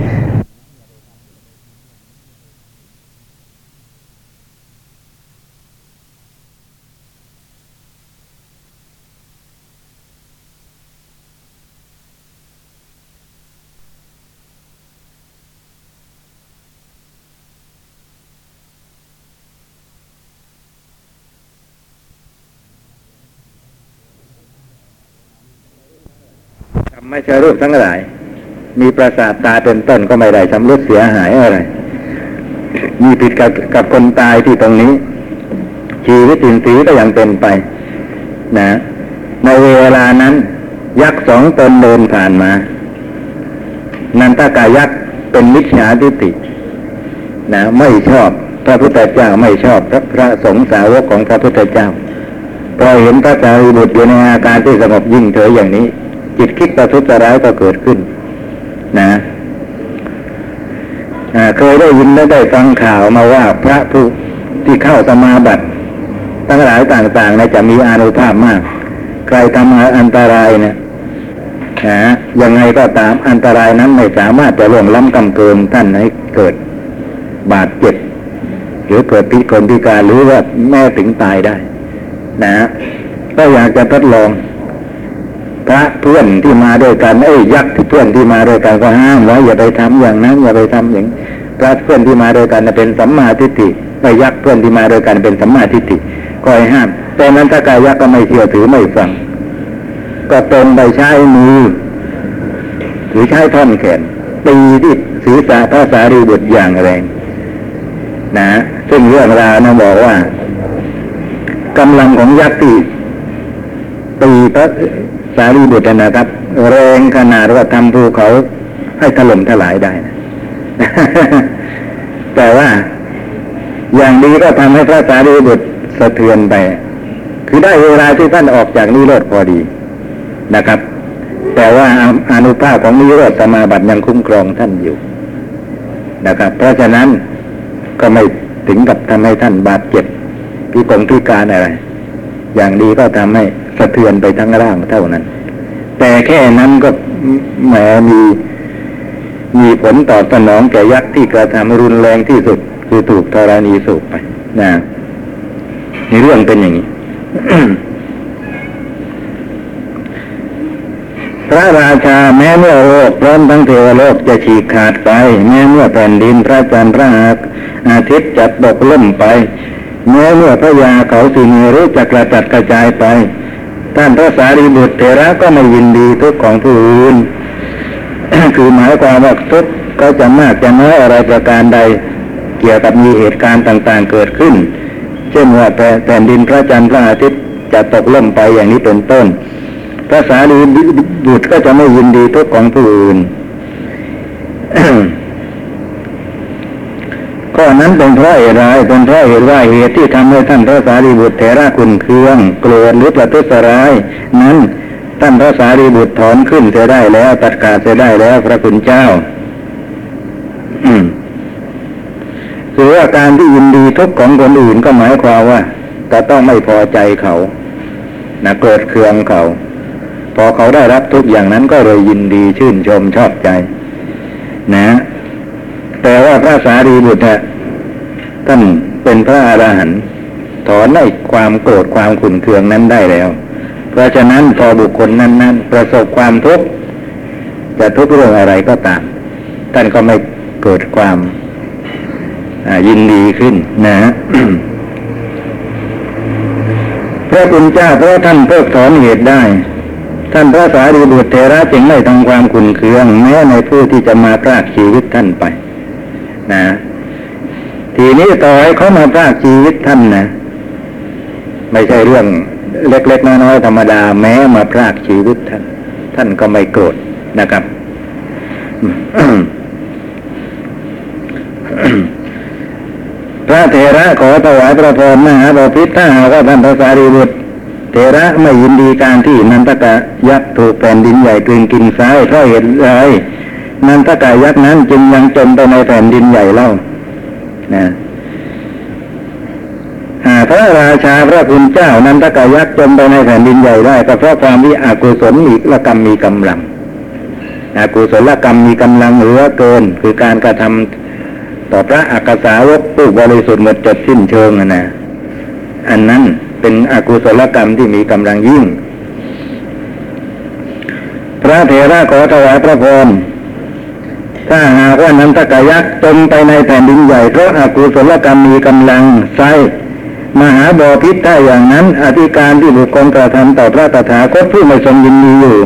ธรรมชรูปทั้งหลาย มีประสาทตาเป็นต้นก็ไม่ได้ชำรุดเสียหายอะไร มีผิดกับกับคนตายที่ตรงนี้ ชีวิตอินทรีก็ยังเป็นไป นะ ในเวลานั้น ยักษ์สองตนเดินผ่านมา นันทกายักษ์เป็นมิจฉาทิฏฐินะไม่ชอบพระพุทธเจ้าไม่ชอบพระพระสงฆ์สาวกของพระพุทธเจ้าพอเห็นพระสารีบุตรอยู่ในอาการที่สงบยิ่งเถยอย่างนี้ จิตคิดประทุษร้ายก็เกิดขึ้น นะเคยได้ยินและได้ฟังข่าวมาว่าพระผู้ที่เข้าสมาบัติทั้งหลายต่างๆนะจะมีอานุภาพมาก ใครทำอันตรายเนะนะยังไงก็ตามอันตรายนั้นไม่สามารถจะล่วงล้ำกำเกินท่านให้เกิดบาดเจ็บ หรือเกิดพิกลพิการหรือว่าแม่ถึงตายได้ นะก็อยากจะทดลอง พระเพื่อนที่มาด้วยกันเอ้ยยักษ์ที่เพื่อนที่มาด้วยกันก็ห้ามไว้อย่าไปทำอย่างนั้นอย่าไปทำอย่างพระเพื่อนที่มาด้วยกันน่ะเป็นสัมมาทิฏฐิไปยักษ์เพื่อนที่มาด้วยกันเป็นสัมมาทิฏฐิก็ให้ห้ามแต่นั้นถ้ากายักษ์ก็ไม่เชื่อถือไม่ฟัง ก็ตรงไปใช้มือหรือใช้ท่อนแขนตีที่ศีรษะพระสารีบุตรอย่างแรง นะซึ่งเรื่องราวนะบอกว่ากำลังของยักษ์ที่ตีพระ สารีบุตรนะครับ แรงขนาดว่าทำภูเขาให้ถล่มทลายได้นะแต่ว่าอย่างนี้ก็ทำให้พระสารีบุตรสะเทือนไป คือได้เวลาที่ท่านออกจากนิโรธพอดีนะครับ แต่ว่าอนุภาพของนิโรธสมาบัติยังคุ้มครองท่านอยู่นะครับ เพราะฉะนั้นก็ไม่ถึงกับทำให้ท่านบาดเจ็บพิกลพิการอะไร อย่างดีก็ทำให้ สะเทือนไปทั้งร่างเท่านั้น แต่แค่นั้นก็แหมมีมีผลตอบสนองแก่ยักษ์ที่กระทำรุนแรงที่สุด คือถูกธรณีสูบไปนะในเรื่องเป็นอย่างนี้พระราชาแม้เมื่อโลกพร้อมทั้งเทวโลกจะฉีกขาดไป แม้เมื่อแผ่นดินพระจันทร์พระอาทิตย์จัดตกล่มไปแม้เมื่อพระยาเขาสิเนรุจะกระจัดกระจายไป ท่านพระสารีบุตรเถระก็ไม่ยินดีทุกของผู้อื่นคือหมายความว่าทุกข์ก็จะมากจะน้อยอะไรประการใด เกี่ยวกับมีเหตุการณ์ต่างๆเกิดขึ้น เช่นว่าแผ่นดินพระจันทร์พระอาทิตย์จะตกล่มไปอย่างนี้เป็นต้น พระสารีบุตรก็จะไม่ยินดีทุกของผู้อื่น ข้อนั้นเป็นเพราะเหตุไรเป็นเพราะเหตุว่าเหตุที่ทำให้ท่านพระสารีบุตรเถระคุณเคืองโกรธหรือประทุษร้าย นั้นท่านพระสารีบุตรถอนขึ้นเสียได้แล้วตัดขาดเสียได้แล้วพระคุณเจ้าอืมคือว่าการที่ยินดีทุกข์ของคนอื่นก็หมายความว่าจะต้องไม่พอใจเขานะโกรธเคืองเขา พอเขาได้รับทุกอย่างนั้นก็เลยยินดีชื่นชมชอบใจ นะ แต่ว่าพระสารีบุตรท่านเป็นพระอรหันต์ถอนได้ความโกรธความขุนเคืองนั้นได้แล้ว เพราะฉะนั้นพอบุคคลนั้นนั้นประสบความทุกข์จะทุกข์เรื่องอะไรก็ตาม ท่านก็ไม่เกิดความยินดีขึ้นนะพระคุณเจ้าเพราะท่านเพิกถอนเหตุได้ ท่านพระสารีบุตรเทระจึงไม่ทำความขุนเคือง แม้ในผู้ที่จะมาพรากชีวิตท่านไป นะ ทีนี้ต่อให้เขามาพรากชีวิตท่านนะไม่ใช่เรื่องเล็ก ๆ น้อยๆธรรมดาแม้มาพรากชีวิตท่าน ท่านก็ไม่โกรธนะครับพระเถระขอถวายพระพรมหาบพิตรถ้าหากว่าท่านพระสารีบุตรเถระไม่ยินดีการที่นันทกะยักษ์ถูกแผ่นดินใหญ่กลืนกินซ้ายเพราะเหตุไร นันทกะยักษ์นั้นจึงยังจมไปในแผ่นดินใหญ่เล่านะหากพระราชาพระคุณเจ้านันทกะยักษ์จมไปในแผ่นดินใหญ่ได้ก็เพราะความที่อกุศลมีละกรรมมีกำลังอกุศลกรรมมีกำลังเหลือเกิน คือการกระทำต่อพระอักษาวกผู้บริสุทธิ์หมดจดสิ้นเชิงอะนะอันนั้นเป็นอกุศลกรรมที่มีกำลังยิ่ง พระเถระขอถวายพระพร ถ้าหากว่านันทกายักษ์จมไปในแผ่นดินใหญ่เพราะอากุศลกรรมมีกำลังไซมหาบอพิษถ้าอย่างนั้น อธิการที่บุคคลกระทำต่อพระตถาคตผู้ไม่ทรงยินดีอยู่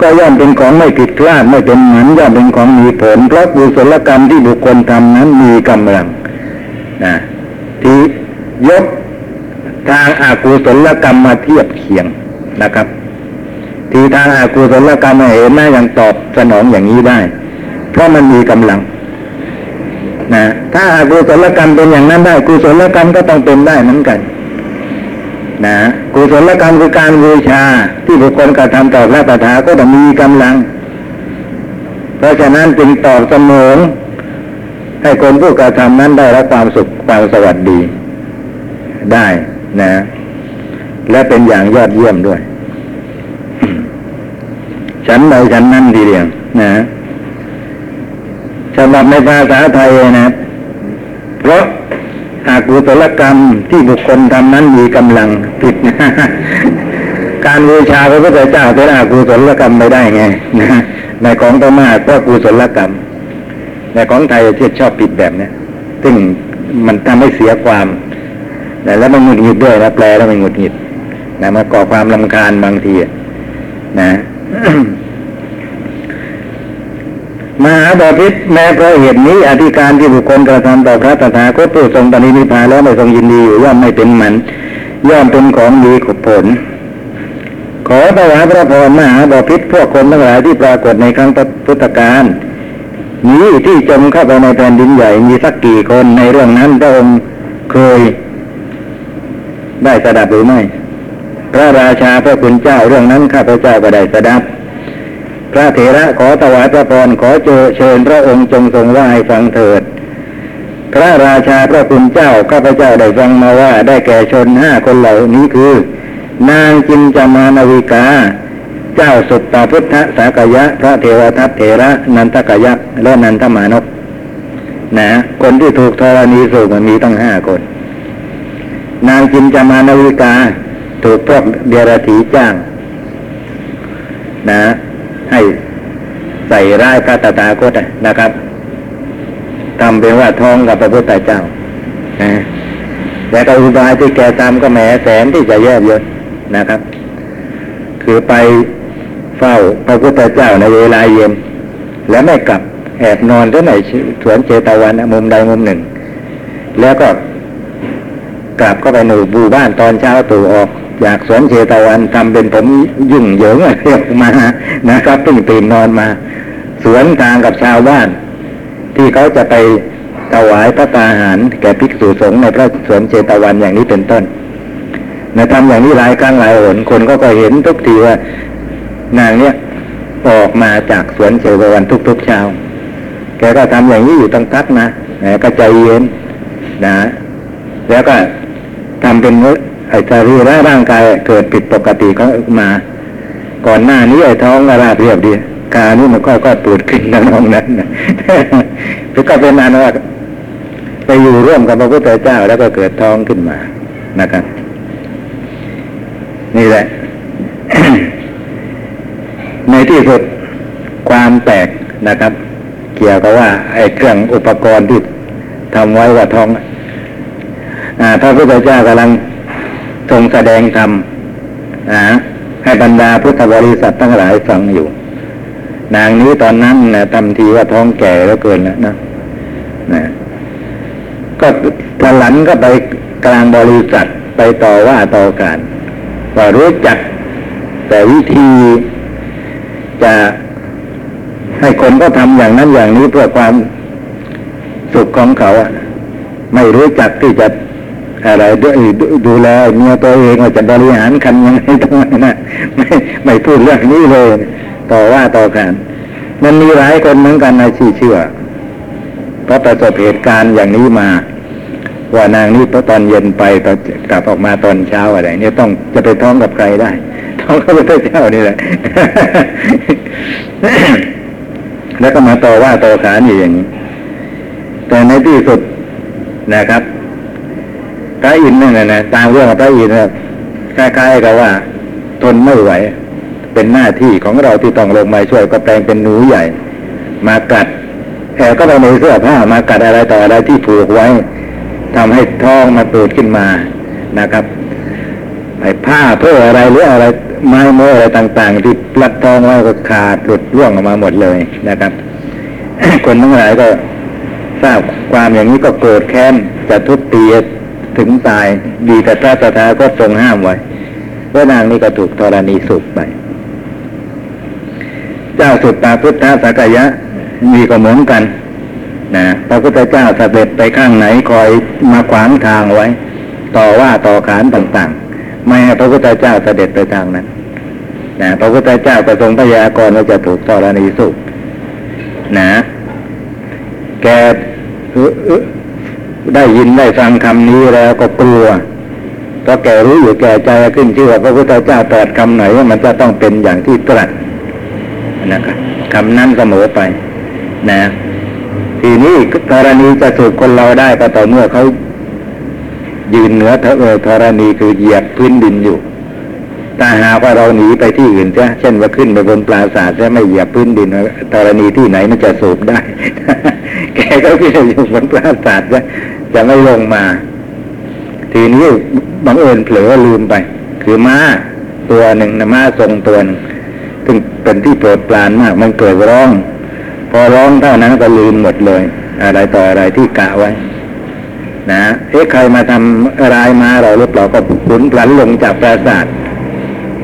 ก็ย่อมเป็นของไม่ผิดพลาดไม่เป็นหมันย่อมเป็นของมีผลเพราะกุศลกรรมที่บุคคลทำนั้นมีกำลังนะที่ยกทางอากุศลกรรมมาเทียบเคียงนะครับ ที่ทางอากุศลกรรมเห็นหน้ายังตอบสนองอย่างนี้ได้ เพราะมันมีกำลังนะถ้าอากุศลกรรมเป็นอย่างนั้นได้กุศลกรรมก็ต้องเป็นได้เหมือนกันนะกุศลกรรมคือการบูชาที่บุคคลกระทำต่อพระตถาก็ต้องมีกำลัง เพราะฉะนั้นจึงตอบเสมอให้คนผู้กระทำนั้นได้รับความสุขความสวัสดี ได้นะ และเป็นอย่างยอดเยี่ยมด้วย ฉันใดฉันนั่นทีเดียวนะ ฉบับในภาษาไทยนะ เพราะอากุศลกรรมที่บุคคลทำนั้นมีกำลังผิดนะการบูชาพระพุทธเจ้าเป็นอากุศลกรรมไม่ได้ไงนะในของพม่าก็กุศลกรรมในของไทยที่ชอบผิดแบบเนี้ยซึ่งมันทำให้เสียความนะแล้วมันหงุดหงิดด้วยนะแปลแล้วมันหงุดหงิดนะมาก่อความลำคาญบางทีนะ มหาบพิษแม้เพราะเหตุนี้ อธิการที่บุคคลกระทำต่อพระตถาคตผู้ทรงปณินิพานแล้วไม่ทรงยินดีอยู่ย่อมไม่เป็นมันย่อมเป็นของดีขบผล ขอถวายพระพรมหาบพิษพวกคนทั้งหลายที่ปรากฏในครั้งพุทธกาลนี้ที่จมเข้าไปในแผ่นดินใหญ่มีสักกี่คนในเรื่องนั้นพระองค์เคย ได้สดับหรือไม่ พระราชาพระคุณเจ้าเรื่องนั้นข้าพเจ้าก็ได้สดับ พระเถระขอถวายพระพรขอเจอเชิญพระองค์จงทรงว่าให้ฟังเถิด พระราชาพระคุณเจ้าข้าพเจ้าได้ฟังมาว่าได้แก่ชนห้าคนเหล่านี้คือ นางจินจามานวิกา เจ้าสุตตาพุทธสากยะ พระเทวทัตเถระนันทกยักษ์และนันทมานพนะคนที่ถูกธรณีสูบมันมีตั้งห้าคน นางจินจามานวิกา ถูกพวกเดรัจฉีจ้าง นะ ใส่ร้ายพระตถาคตนะครับทำเป็นว่าท้องกับพระพุทธเจ้านะแต่ก็อุบายที่แกทำก็แหมแสนที่จะแย่เยอะนะครับ คือไปเฝ้าพระพุทธเจ้าในเวลาเย็น แล้วไม่กลับแอบนอนที่ไหนสวนเจตวันมุมใดมุมหนึ่ง แล้วก็กลับเข้าไปหนูบูบ้านตอนเช้าตู่ออกจากสวนเชตวันทำเป็นผมยุ่งเหยิงเรียกมานะครับเพิ่งตื่นนอนมา สวนทางกับชาวบ้าน ที่เขาจะไปถวายพระตาหาร แก่ภิกษุสงฆ์ในพระสวนเชตวันอย่างนี้เป็นต้นนะทำอย่างนี้หลายครั้งหลายหนคนก็ก็เห็นทุกทีว่านางเนี้ยออกมาจากสวนเชตวันทุกๆเช้าแกก็ทำอย่างนี้อยู่ตั้งทักนะนะก็ใจเย็นนะ แล้วก็ทำเป็นไอ้สรีระร่างกายเกิดผิดปกติก็มา ก่อนหน้านี้ไอ้ท้องก็ราบเรียบดี กานี่มันก็ก็ปูดขึ้นน้องนั้นแล้วก็เป็นอันว่าไปอยู่ร่วมกับพระพุทธเจ้าแล้วก็เกิดท้องขึ้นมานะครับ นี่แหละ ในที่สุดความแปลกนะครับ เกี่ยวกับว่า ไอ้เครื่องอุปกรณ์ที่ทำไว้ว่าท้องอ่าพระพุทธเจ้ากำลังทรงแสดงธรรมอ่าให้บรรดาพุทธบริษัททั้งหลายฟังอยู่ นางนี้ตอนนั้นนะทำทีว่าท้องแก่แล้วเกินแล้วนะนะก็พลันก็ไปกลางบริษัทไปต่อว่าต่อการว่ารู้จัก แต่วิธีจะให้คนก็ทำอย่างนั้นอย่างนี้เพื่อความสุขของเขาอะไม่รู้จักที่จะอะไรด้วยดูแลเมียตัวเองว่าจะบริหารคันยังไงตรงนั้นนะไม่ไม่พูดเรื่องนี้เลย ต่อว่าต่อการมันมีหลายคนเหมือนกันในที่เชื่อเพราะประสบเหตุการณ์อย่างนี้มา ว่านางนี้ตอนเย็นไปตอนกลับออกมาตอนเช้าอะไร เนี่ยต้องจะไปท้องกับใครได้ท้องกับพระเจ้านี่แหละแล้วก็มาต่อว่าต่อขานอยู่อย่างนี้ แต่ในที่สุดนะครับพระอินทร์นั่นนะนะตามเรื่องของพระอินทร์นะคล้ายๆกับว่า ทนไม่ไหว เป็นหน้าที่ของเราที่ต้องลงมาช่วยก็แปลงเป็นหนูใหญ่ มากัดแอบก็ไปในเสื้อผ้ามากัดอะไรต่ออะไรที่ผูกไว้ทำให้ท้องมาตูดขึ้นมานะครับไอ้ผ้าเพื่ออะไรหรืออะไรไม้โม้อะไรต่าง ๆ ที่ปลัดท้องไว้ก็ขาดหลุดร่วงออกมาหมดเลยนะครับ คนทั้งหลายก็ทราบความอย่างนี้ก็โกรธแค้นจะทุบตีถึงตายดีแต่พระตถาก็ทรงห้ามไว้ว่านางนี้ก็ถูกธรณีสุกไป เจ้าสุตตาพุทธสักยะ มีก็เหมือนกันนะพระพุทธเจ้าเสด็จไปข้างไหนคอยมาขวางทางไว้ ต่อว่าต่อขานต่างๆ ไม่ให้พระพุทธเจ้าเสด็จไปทางนั้นนะพระพุทธเจ้าก็ทรงพยากรณ์ว่าจะถูกธรณีสุกนะแกได้ยินได้ฟังคำนี้แล้วก็กลัวเพราะแกรู้อยู่แก่ใจขึ้นชื่อว่าพระพุทธเจ้าตรัสคำไหนว่ามันจะต้องเป็นอย่างที่ตรัส นะครับคำนั้นเสมอไป นะ ทีนี้ธรณีจะถูกคนเราได้ก็ต่อเมื่อเขายืนเหนือเออธรณีคือเหยียบพื้นดินอยู่ถ้าหากว่าเราหนีไปที่อื่นใช่เช่นว่าขึ้นไปบนปราสาทจะไม่เหยียบพื้นดินธรณีที่ไหนมันจะสูบได้ แกก็ขึ้นอยู่บนปราสาทจะจะไม่ลงมา ทีนี้บังเอิญเผลอลืมไป คือม้าตัวหนึ่งนะม้าทรงตัวหนึ่ง ซึ่งเป็นที่โปรดปรานมาก มันเกิดร้อง พอร้องเท่านั้นก็ลืมหมดเลย อะไรต่ออะไรที่กะไว้ นะเอ๊ะใครมาทำรายมาเราหรือเปล่าก็ขุนพลันลงจากปราสาท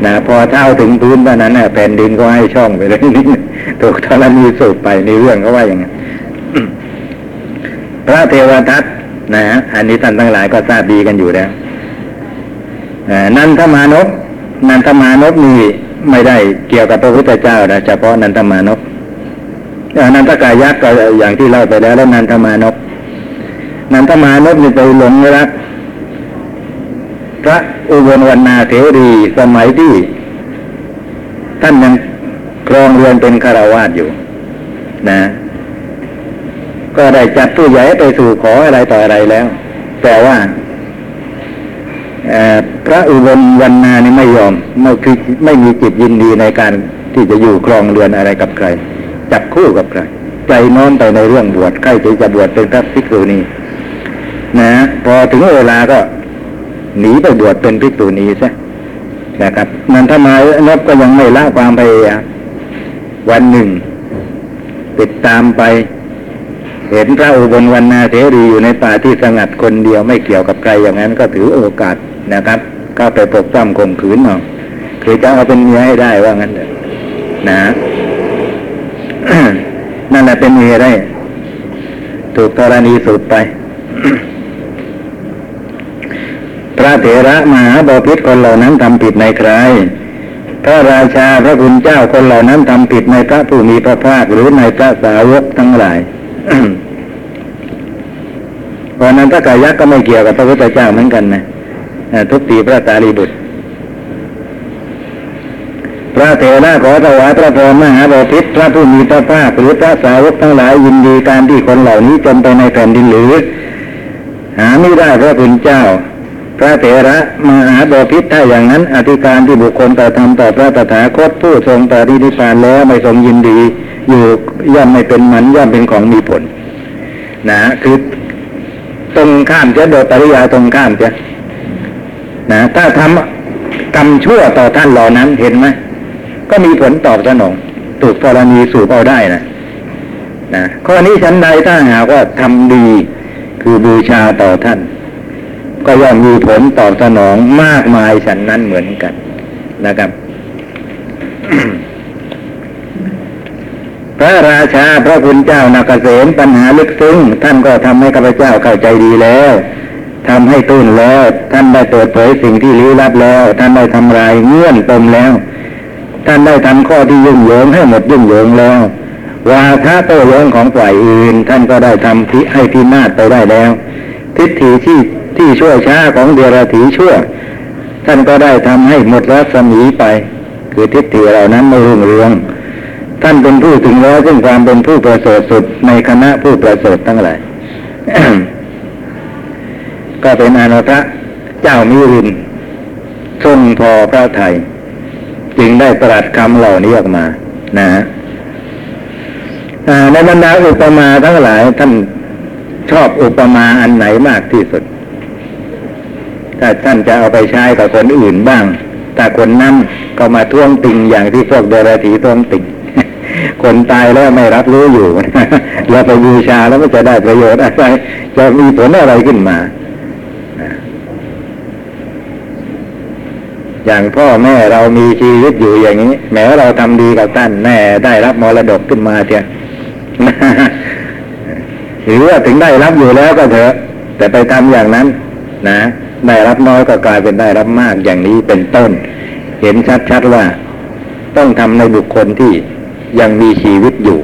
นะพอเท่าถึงพื้นเท่านั้นนะแผ่นดินก็ให้ช่องไปเลยนี่ถูกธรณีสูบไปในเรื่องเขาว่าอย่างนั้นพระเทวทัตนะฮะอันนี้ท่านทั้งหลายก็ทราบดีกันอยู่แล้วนันทมานพนันทมานพนี่ ไม่ได้เกี่ยวกับพระพุทธเจ้านะเฉพาะนันทมานพนันทกายักษ์ก็อย่างที่เล่าไปแล้วแล้วนันทมานพนันทมานพนี่ไปหลงรักพระอุบลวรรณาเถรีสมัยที่ ท่านยังครองเรือนเป็นคารวาสอยู่ นะ ก็ได้จัดผู้ใหญ่ไปสู่ขออะไรต่ออะไรแล้ว แต่ว่า พระอุบลวรรณานี่ไม่ยอมไม่คือไม่มีจิตยินดีในการที่จะอยู่ครองเรือนอะไรกับใคร จับคู่กับใครใจน้อมไปในเรื่องบวชใครจะจะบวชเป็นพระภิกษุณีนะพอถึงเวลาก็หนีไปบวชเป็นภิกษุณีซะนะครับมันทำไมนบก็ยังไม่ละความพยายามวันหนึ่ง ติดตามไป เห็นพระอุบลวรรณาเถรีอยู่ในป่าที่สงัดคนเดียวไม่เกี่ยวกับใครอย่างนั้นก็ถือโอกาส นะครับ ก็ไปปกป้องข่มขืนเนาะคือจะเอาเป็นเมียให้ได้ว่างั้นเถอะนะนั่นแหละเป็นเมียได้ถูกธรณีสุดไป พระเถระมหาบพิตรคนเหล่านั้นทำผิดในใครพระราชาพระคุณเจ้าคนเหล่านั้นทำผิดในพระผู้มีพระภาคหรือในพระสาวกทั้งหลายเพราะนั้นพระกายักษ์ก็ไม่เกี่ยวกับพระพุทธเจ้าเหมือนกันนะ ทุกตีพระตาลีบุตร พระเถระขอถวายพระพรมหาบพิตรพระผู้มีพระภาคหรือพระสาวกทั้งหลายยินดีการที่คนเหล่านี้จมไปในแผ่นดินหรือ หาไม่ได้พระคุณเจ้า พระเถระมหาบพิตรถ้าอย่างนั้น อธิการที่บุคคลต่อทำต่อพระตถาคตผู้ทรงปรินิพพานแล้วไม่ทรงยินดี อยู่ย่อมไม่เป็นมันย่อมเป็นของมีผล นะคือตรงข้ามจะโดยปริยาตรงข้ามจะ นะถ้าทำกรรมชั่วต่อท่านเหล่านั้นเห็นไหมก็มีผลตอบสนองถูกกรณีสูบเอาได้นะนะข้อนี้ชั้นใดถ้าหากว่าทำดีคือบูชาต่อท่าน ก็ย่อมมีผลตอบสนองมากมายฉันนั้นเหมือนกันนะครับพระราชาพระคุณเจ้านาเกษมปัญหาลึกซึ้งท่านก็ทำให้ข้าพเจ้าเข้าใจดีแล้ว ทำให้ตื้นแล้ว ท่านได้เปิดเผยสิ่งที่ลี้ลับแล้ว ท่านได้ทำลายเงื่อนปมแล้ว ท่านได้ทำข้อที่ยุ่งเหยิงให้หมดยุ่งเหยิงแล้ววาทะโต้แย้งของฝ่ายอื่น ท่านก็ได้ทำที่ให้ที่นาดไปได้แล้ว ทิฏฐิที่ที่ชั่วช้าของเดรัจฉีชั่ว ท่านก็ได้ทำให้หมดรัศมีไป คือทิฏฐิเหล่านั้นไม่รุ่งเรืองท่านเป็นผู้ถึงแล้วซึ่งความเป็นผู้ประเสริฐสุดในคณะผู้ประเสริฐทั้งหลาย ก็เป็นอนุพระเจ้ามิรินทรงพอพระไทย จึงได้ตรัสคำเหล่านี้ออกมา นะฮะในบรรดาอุปมาทั้งหลายท่านชอบอุปมาอันไหนมากที่สุด ถ้าท่านจะเอาไปใช้กับคนอื่นบ้างถ้าคนนั้นก็มาท่วงติงอย่างที่พวกเดรัจฉีท่วงติง คนตายแล้วไม่รับรู้อยู่เราไปบูชาแล้วมันจะได้ประโยชน์อะไร จะมีผลอะไรขึ้นมา อย่างพ่อแม่เรามีชีวิตอยู่อย่างนี้ แม้เราทำดีกับท่านแม่ได้รับมรดกขึ้นมาเถอะหรือว่าถึงได้รับอยู่แล้วก็เถอะ แต่ไปทำอย่างนั้น นะได้รับน้อยก็กลายเป็นได้รับมากอย่างนี้เป็นต้น เห็นชัดๆว่า ต้องทำในบุคคลที่ยังมีชีวิตอยู่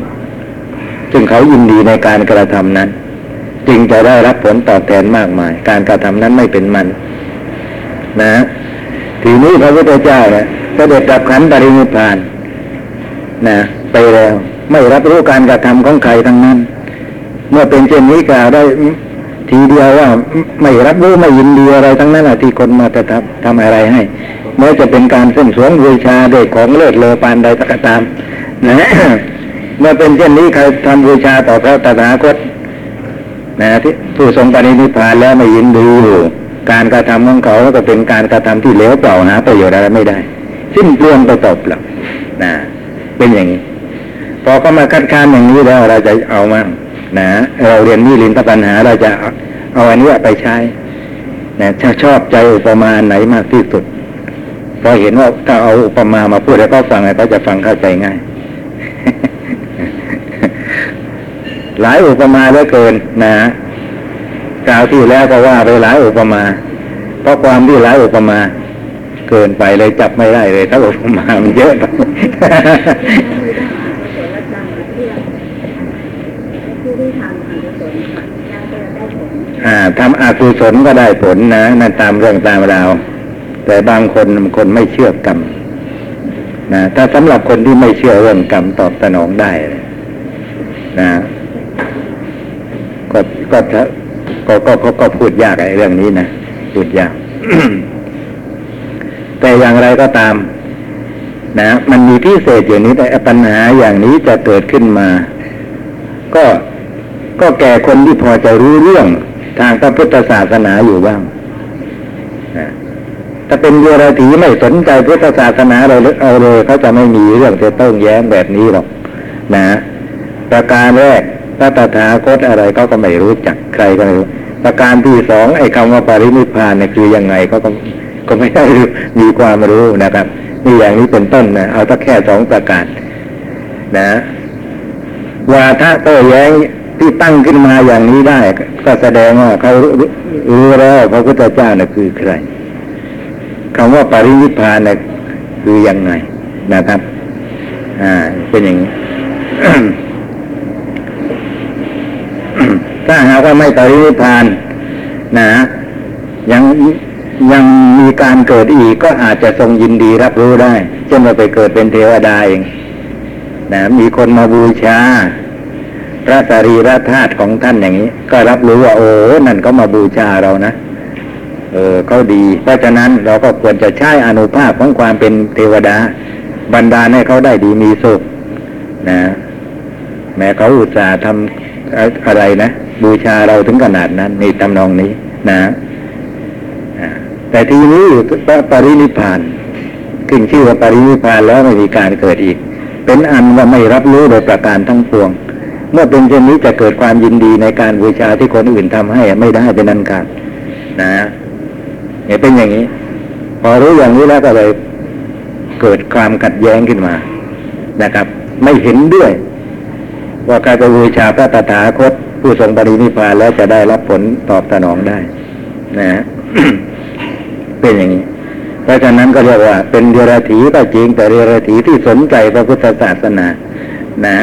ซึ่งเขายินดีในการกระทำนั้น จึงจะได้รับผลตอบแทนมากมาย การกระทำนั้นไม่เป็นมัน นะ ทีนี้พระพุทธเจ้าเนี่ยเสด็จดับขันปรินิพานนะไปแล้ว ไม่รับรู้การกระทำของใครทั้งนั้น เมื่อเป็นเช่นนี้กล่าวได้ทีเดียวว่าไม่รับรู้ไม่ยินดีอะไรทั้งนั้นที่คนมาจะทำทำอะไรให้แม้จะเป็นการเส้นสวงบูชาด้วยของเลิศเลอปานใดก็ตามนะเมื่อเป็นเช่นนี้ใครทำบูชาต่อพระตถาคตนะที่ผู้ทรงปรินิพพานแล้วไม่ยินดีอยู่ การกระทำของเขาก็เป็นการกระทำที่เลวเปล่าหาประโยชน์อะไรไม่ได้สิ้นเปลืองไปตบหรอกนะเป็นอย่างนี้พอเขามาคัดค้านอย่างนี้แล้วเราจะเอามั่งนะเราเรียนนี่ลินตปัญหาเราจะเอาอันนี้ไปใช้นะถ้าชอบใจอุปมาไหนมากที่สุดพอเห็นว่าถ้าเอาอุปมามาพูดแล้วก็ฟังเขาจะฟังเข้าใจง่าย หลายอุปมาเหลือเกินนะ กล่าวที่แล้วก็ว่าไปหลายอุปมา เพราะความที่หลายอุปมาเกินไปเลยจับไม่ได้เลยถ้าอุปมามันเยอะไปอ่าทำอากุศลก็ได้ผลนะนั่นตามเรื่องตามราว แต่บางคนมันคนไม่เชื่อกรรมนะถ้าสำหรับคนที่ไม่เชื่อเรื่องกรรมตอบสนองได้นะก็ก็ ก็ก็ก็ก็พูดยากไอ้เรื่องนี้นะพูดยาก แต่อย่างไรก็ตาม นะ มันมีพิเศษอย่างนี้แต่ปัญหาอย่างนี้จะเกิดขึ้นมา ก็ก็แก่คนที่พอจะรู้เรื่องทางพระพุทธศาสนาอยู่บ้างนะถ้าเป็นเยรถีไม่สนใจพุทธศาสนาเราเอาเลยเขาจะไม่มีเรื่องจะต้องแย้งแบบนี้หรอกนะ ประการแรก พระตถาคตอะไรเขาก็ไม่รู้จักใครก็ไม่รู้ประการที่สองไอ้คำว่าปรินิพานเนี่ยคือยังไงเขาก็ก็ไม่ได้มีความรู้นะครับนี่อย่างนี้เป็นต้นนะเอาถ้าแค่สองประการนะวาทะโต้แย้งที่ตั้งขึ้นมาอย่างนี้ได้ ก็แสดงว่าเขารู้แล้วพระพุทธเจ้าน่ะคือใครคำว่าปรินิพานน่ะคือยังไงนะครับ อ่า เป็นอย่างนี้ ถ้าหากว่าไม่ปรินิพานนะยังยังมีการเกิดอีกก็อาจจะทรงยินดีรับรู้ได้เช่นว่าไปเกิดเป็นเทวดาเองนะมีคนมาบูชาพระสรีระธาตุของท่านอย่างนี้ ก็รับรู้ว่า โอ้นั่นก็มาบูชาเรานะเออเขาดี เพราะฉะนั้นเราก็ควรจะใช้อนุภาพของความเป็นเทวดา บรรดาให้เขาได้ดีมีสุขนะ แม้เขาอุตส่าห์ทำอะไรนะ บูชาเราถึงขนาดนั้นนี่ทำนองนี้นะแต่ทีนี้อยู่ปรินิพานขึ้นชื่อว่าปรินิพานแล้วไม่มีการเกิดอีก เป็นอันว่าไม่รับรู้โดยประการทั้งปวง เมื่อเป็นเช่นนี้จะเกิดความยินดีในการบูชาที่คนอื่นทำให้ไม่ได้เป็นนันขาดนะเนี่ยเป็นอย่างนี้ พอรู้อย่างนี้แล้วก็เลยเกิดความขัดแย้งขึ้นมานะครับ ไม่เห็นด้วย ว่าการจะบูชาพระตถาคตผู้ทรงปรินิพพานแล้วจะได้รับผลตอบสนองได้นะฮะเป็นอย่างนี้ เพราะฉะนั้นก็เรียกว่า เป็นเดรัจฉีก็จริงแต่เดรัจฉีที่สนใจพระพุทธศาสนา นะ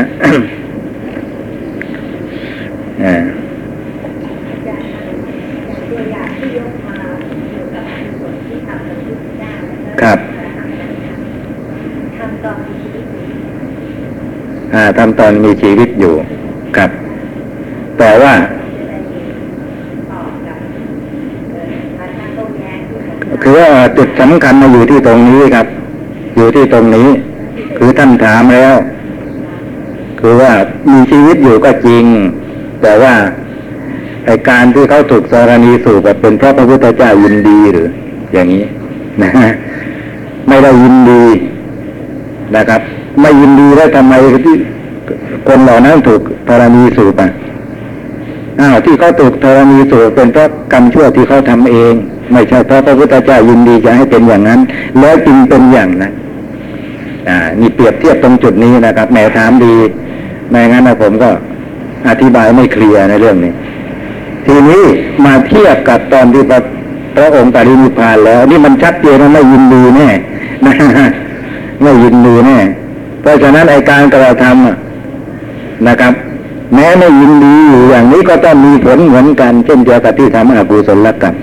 อ่า ตัวอย่างที่ยกมาเกี่ยวกับส่วนที่ทำกับพุทธเจ้า ครับ ทำตอนมีชีวิตอยู่ อ่า ทำตอนมีชีวิตอยู่ครับ แต่ว่าตอบกับเอ่อการตั้งโต้แย้งที่ผมคือว่าจุดสำคัญมาอยู่ที่ตรงนี้ครับ อยู่ที่ตรงนี้ คือท่านถามแล้ว คือว่ามีชีวิตอยู่ก็จริง แต่ว่าไอการที่เขาถูกสารณีสูบแบบเป็นเพราะพระพุทธเจ้ายินดีหรือ อย่างนี้นะฮะไม่ได้ยินดีนะครับ ไม่ยินดีแล้วทำไมที่คนเหล่านั้นถูกธรณีสูบอะอ้าวที่เขาถูกธรณีสูบเป็นเพราะกรรมชั่วที่เขาทำเอง ไม่ใช่เพราะพระพุทธเจ้ายินดีจะให้เป็นอย่างนั้น แล้วจึงเป็นอย่างนั้นอ่านี่เปรียบเทียบตรงจุดนี้นะครับแหมถามดีไม่งั้นนะผมก็อธิบายไม่เคลียร์ในเรื่องนี้ ทีนี้มาเทียบกับตอนที่พระพระองค์ปรินิพพานแล้ว นี่มันชัดเจนว่าไม่ยินดีแน่ไม่ยินดีแน่ เพราะฉะนั้นไอการกระทำนะครับ แม้ไม่ยินดีอยู่อย่างนี้ก็ต้องมีผลเหมือนกัน เช่นเดียวกับที่ทำอกุศลกรรม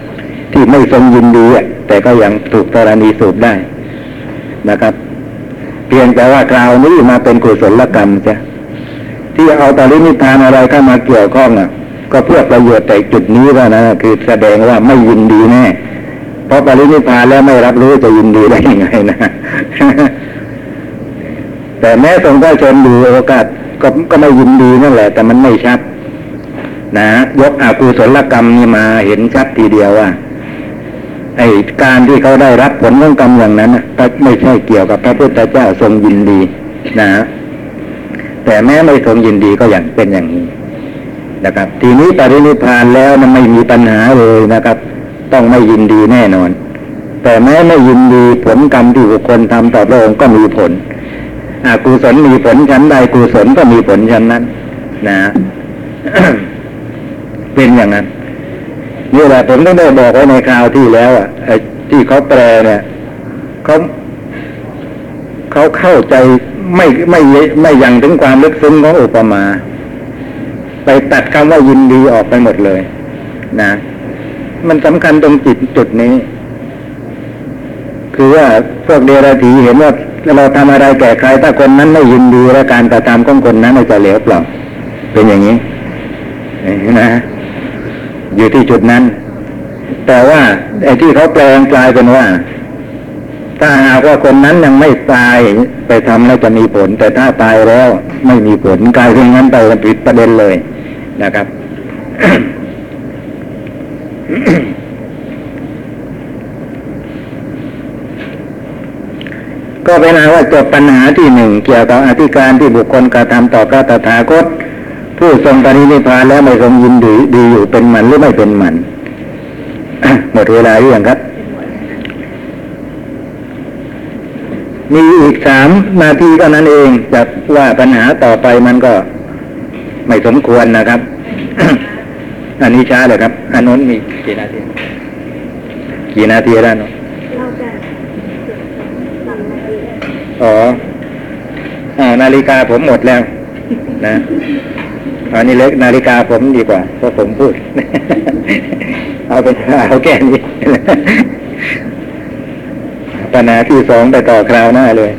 ที่ไม่ทรงยินดีแต่ก็ยังถูกธรณีสูบได้นะครับ เพียงแต่ว่าคราวนี้มาเป็นกุศลกรรมจ้ะที่เอาปรินิพานอะไรเข้ามาเกี่ยวข้องอะ ก็เพื่อประโยชน์แต่จุดนี้ว่านะคือแสดงว่าไม่ยินดีแน่เพราะปรินิพพานแล้วไม่รับรู้จะยินดีได้ยังไงนะ แต่แม้ทรงได้ชนดูโอกาสก็ก็ไม่ยินดีนั่นแหละ แต่มันไม่ชัด นะยกอากุศลกรรมนี่มาเห็นชัดทีเดียวว่าไอ้การที่เขาได้รับผลของกรรมอย่างนั้นนะไม่ใช่เกี่ยวกับพระพุทธเจ้าทรงยินดีนะแต่แม้ไม่ทรงยินดีก็อย่างเป็นอย่างนี้นะครับ ทีนี้ปรินิพานแล้วมันไม่มีปัญหาเลยนะครับ ต้องไม่ยินดีแน่นอน แต่แม้ไม่ยินดีผลกรรมที่บุคคลทำต่อพระองค์ก็มีผล กุศลมีผลชั้นใดกุศลก็มีผลชั้นนั้น นะ เป็นอย่างนั้นนี่แหละผมต้องได้บอกไว้ในคราวที่แล้ว อะที่เขาแปลเนี่ยเขาเขาเข้าใจไม่ไม่ไม่ยังถึงความลึกซึ้งของอุปมา ไปตัดคำว่ายินดีออกไปหมดเลย นะ มันสำคัญตรงจิตจุดนี้ คือว่าพวกเดรัจฉีเห็นว่า เราทำอะไรแก่ใครถ้าคนนั้นไม่ยินดีและการกระทำของคนนั้นจะเหลวเปล่าเป็นอย่างนี้นะอยู่ที่จุดนั้น แต่ว่าไอ้ที่เขาแปลงกลายเป็นว่า ถ้าหากว่าคนนั้นยังไม่ตายไปทำแล้วจะมีผล แต่ถ้าตายแล้วไม่มีผลกลายเป็นงั้นไปผิดประเด็นเลยนะครับ ก็เป็นอันว่าจบปัญหาที่หนึ่งเกี่ยวกับอธิการที่บุคคลกระทำต่อพระตถาคต ผู้ทรงปรินิพพานแล้วไม่ทรงยินดีดีอยู่เป็นมันหรือไม่เป็นมันหมดเวลาหรือยังครับ มีอีกสามนาทีเท่านั้นเองจะว่าปัญหาต่อไปมันก็ไม่สมควรนะครับ อันนี้ช้าเลยครับอันนู้นมีกี่นาที กี่นาทีแล้วเนาะทำอะไรได้ อ๋ออ่านาฬิกาผมหมดแล้ว นะอันนี้เล็กนาฬิกาผมดีกว่าเพราะผมพูด เอาไปเอาแก่นี้ปัญหาที่สองไปต่อคราวหน้าเลย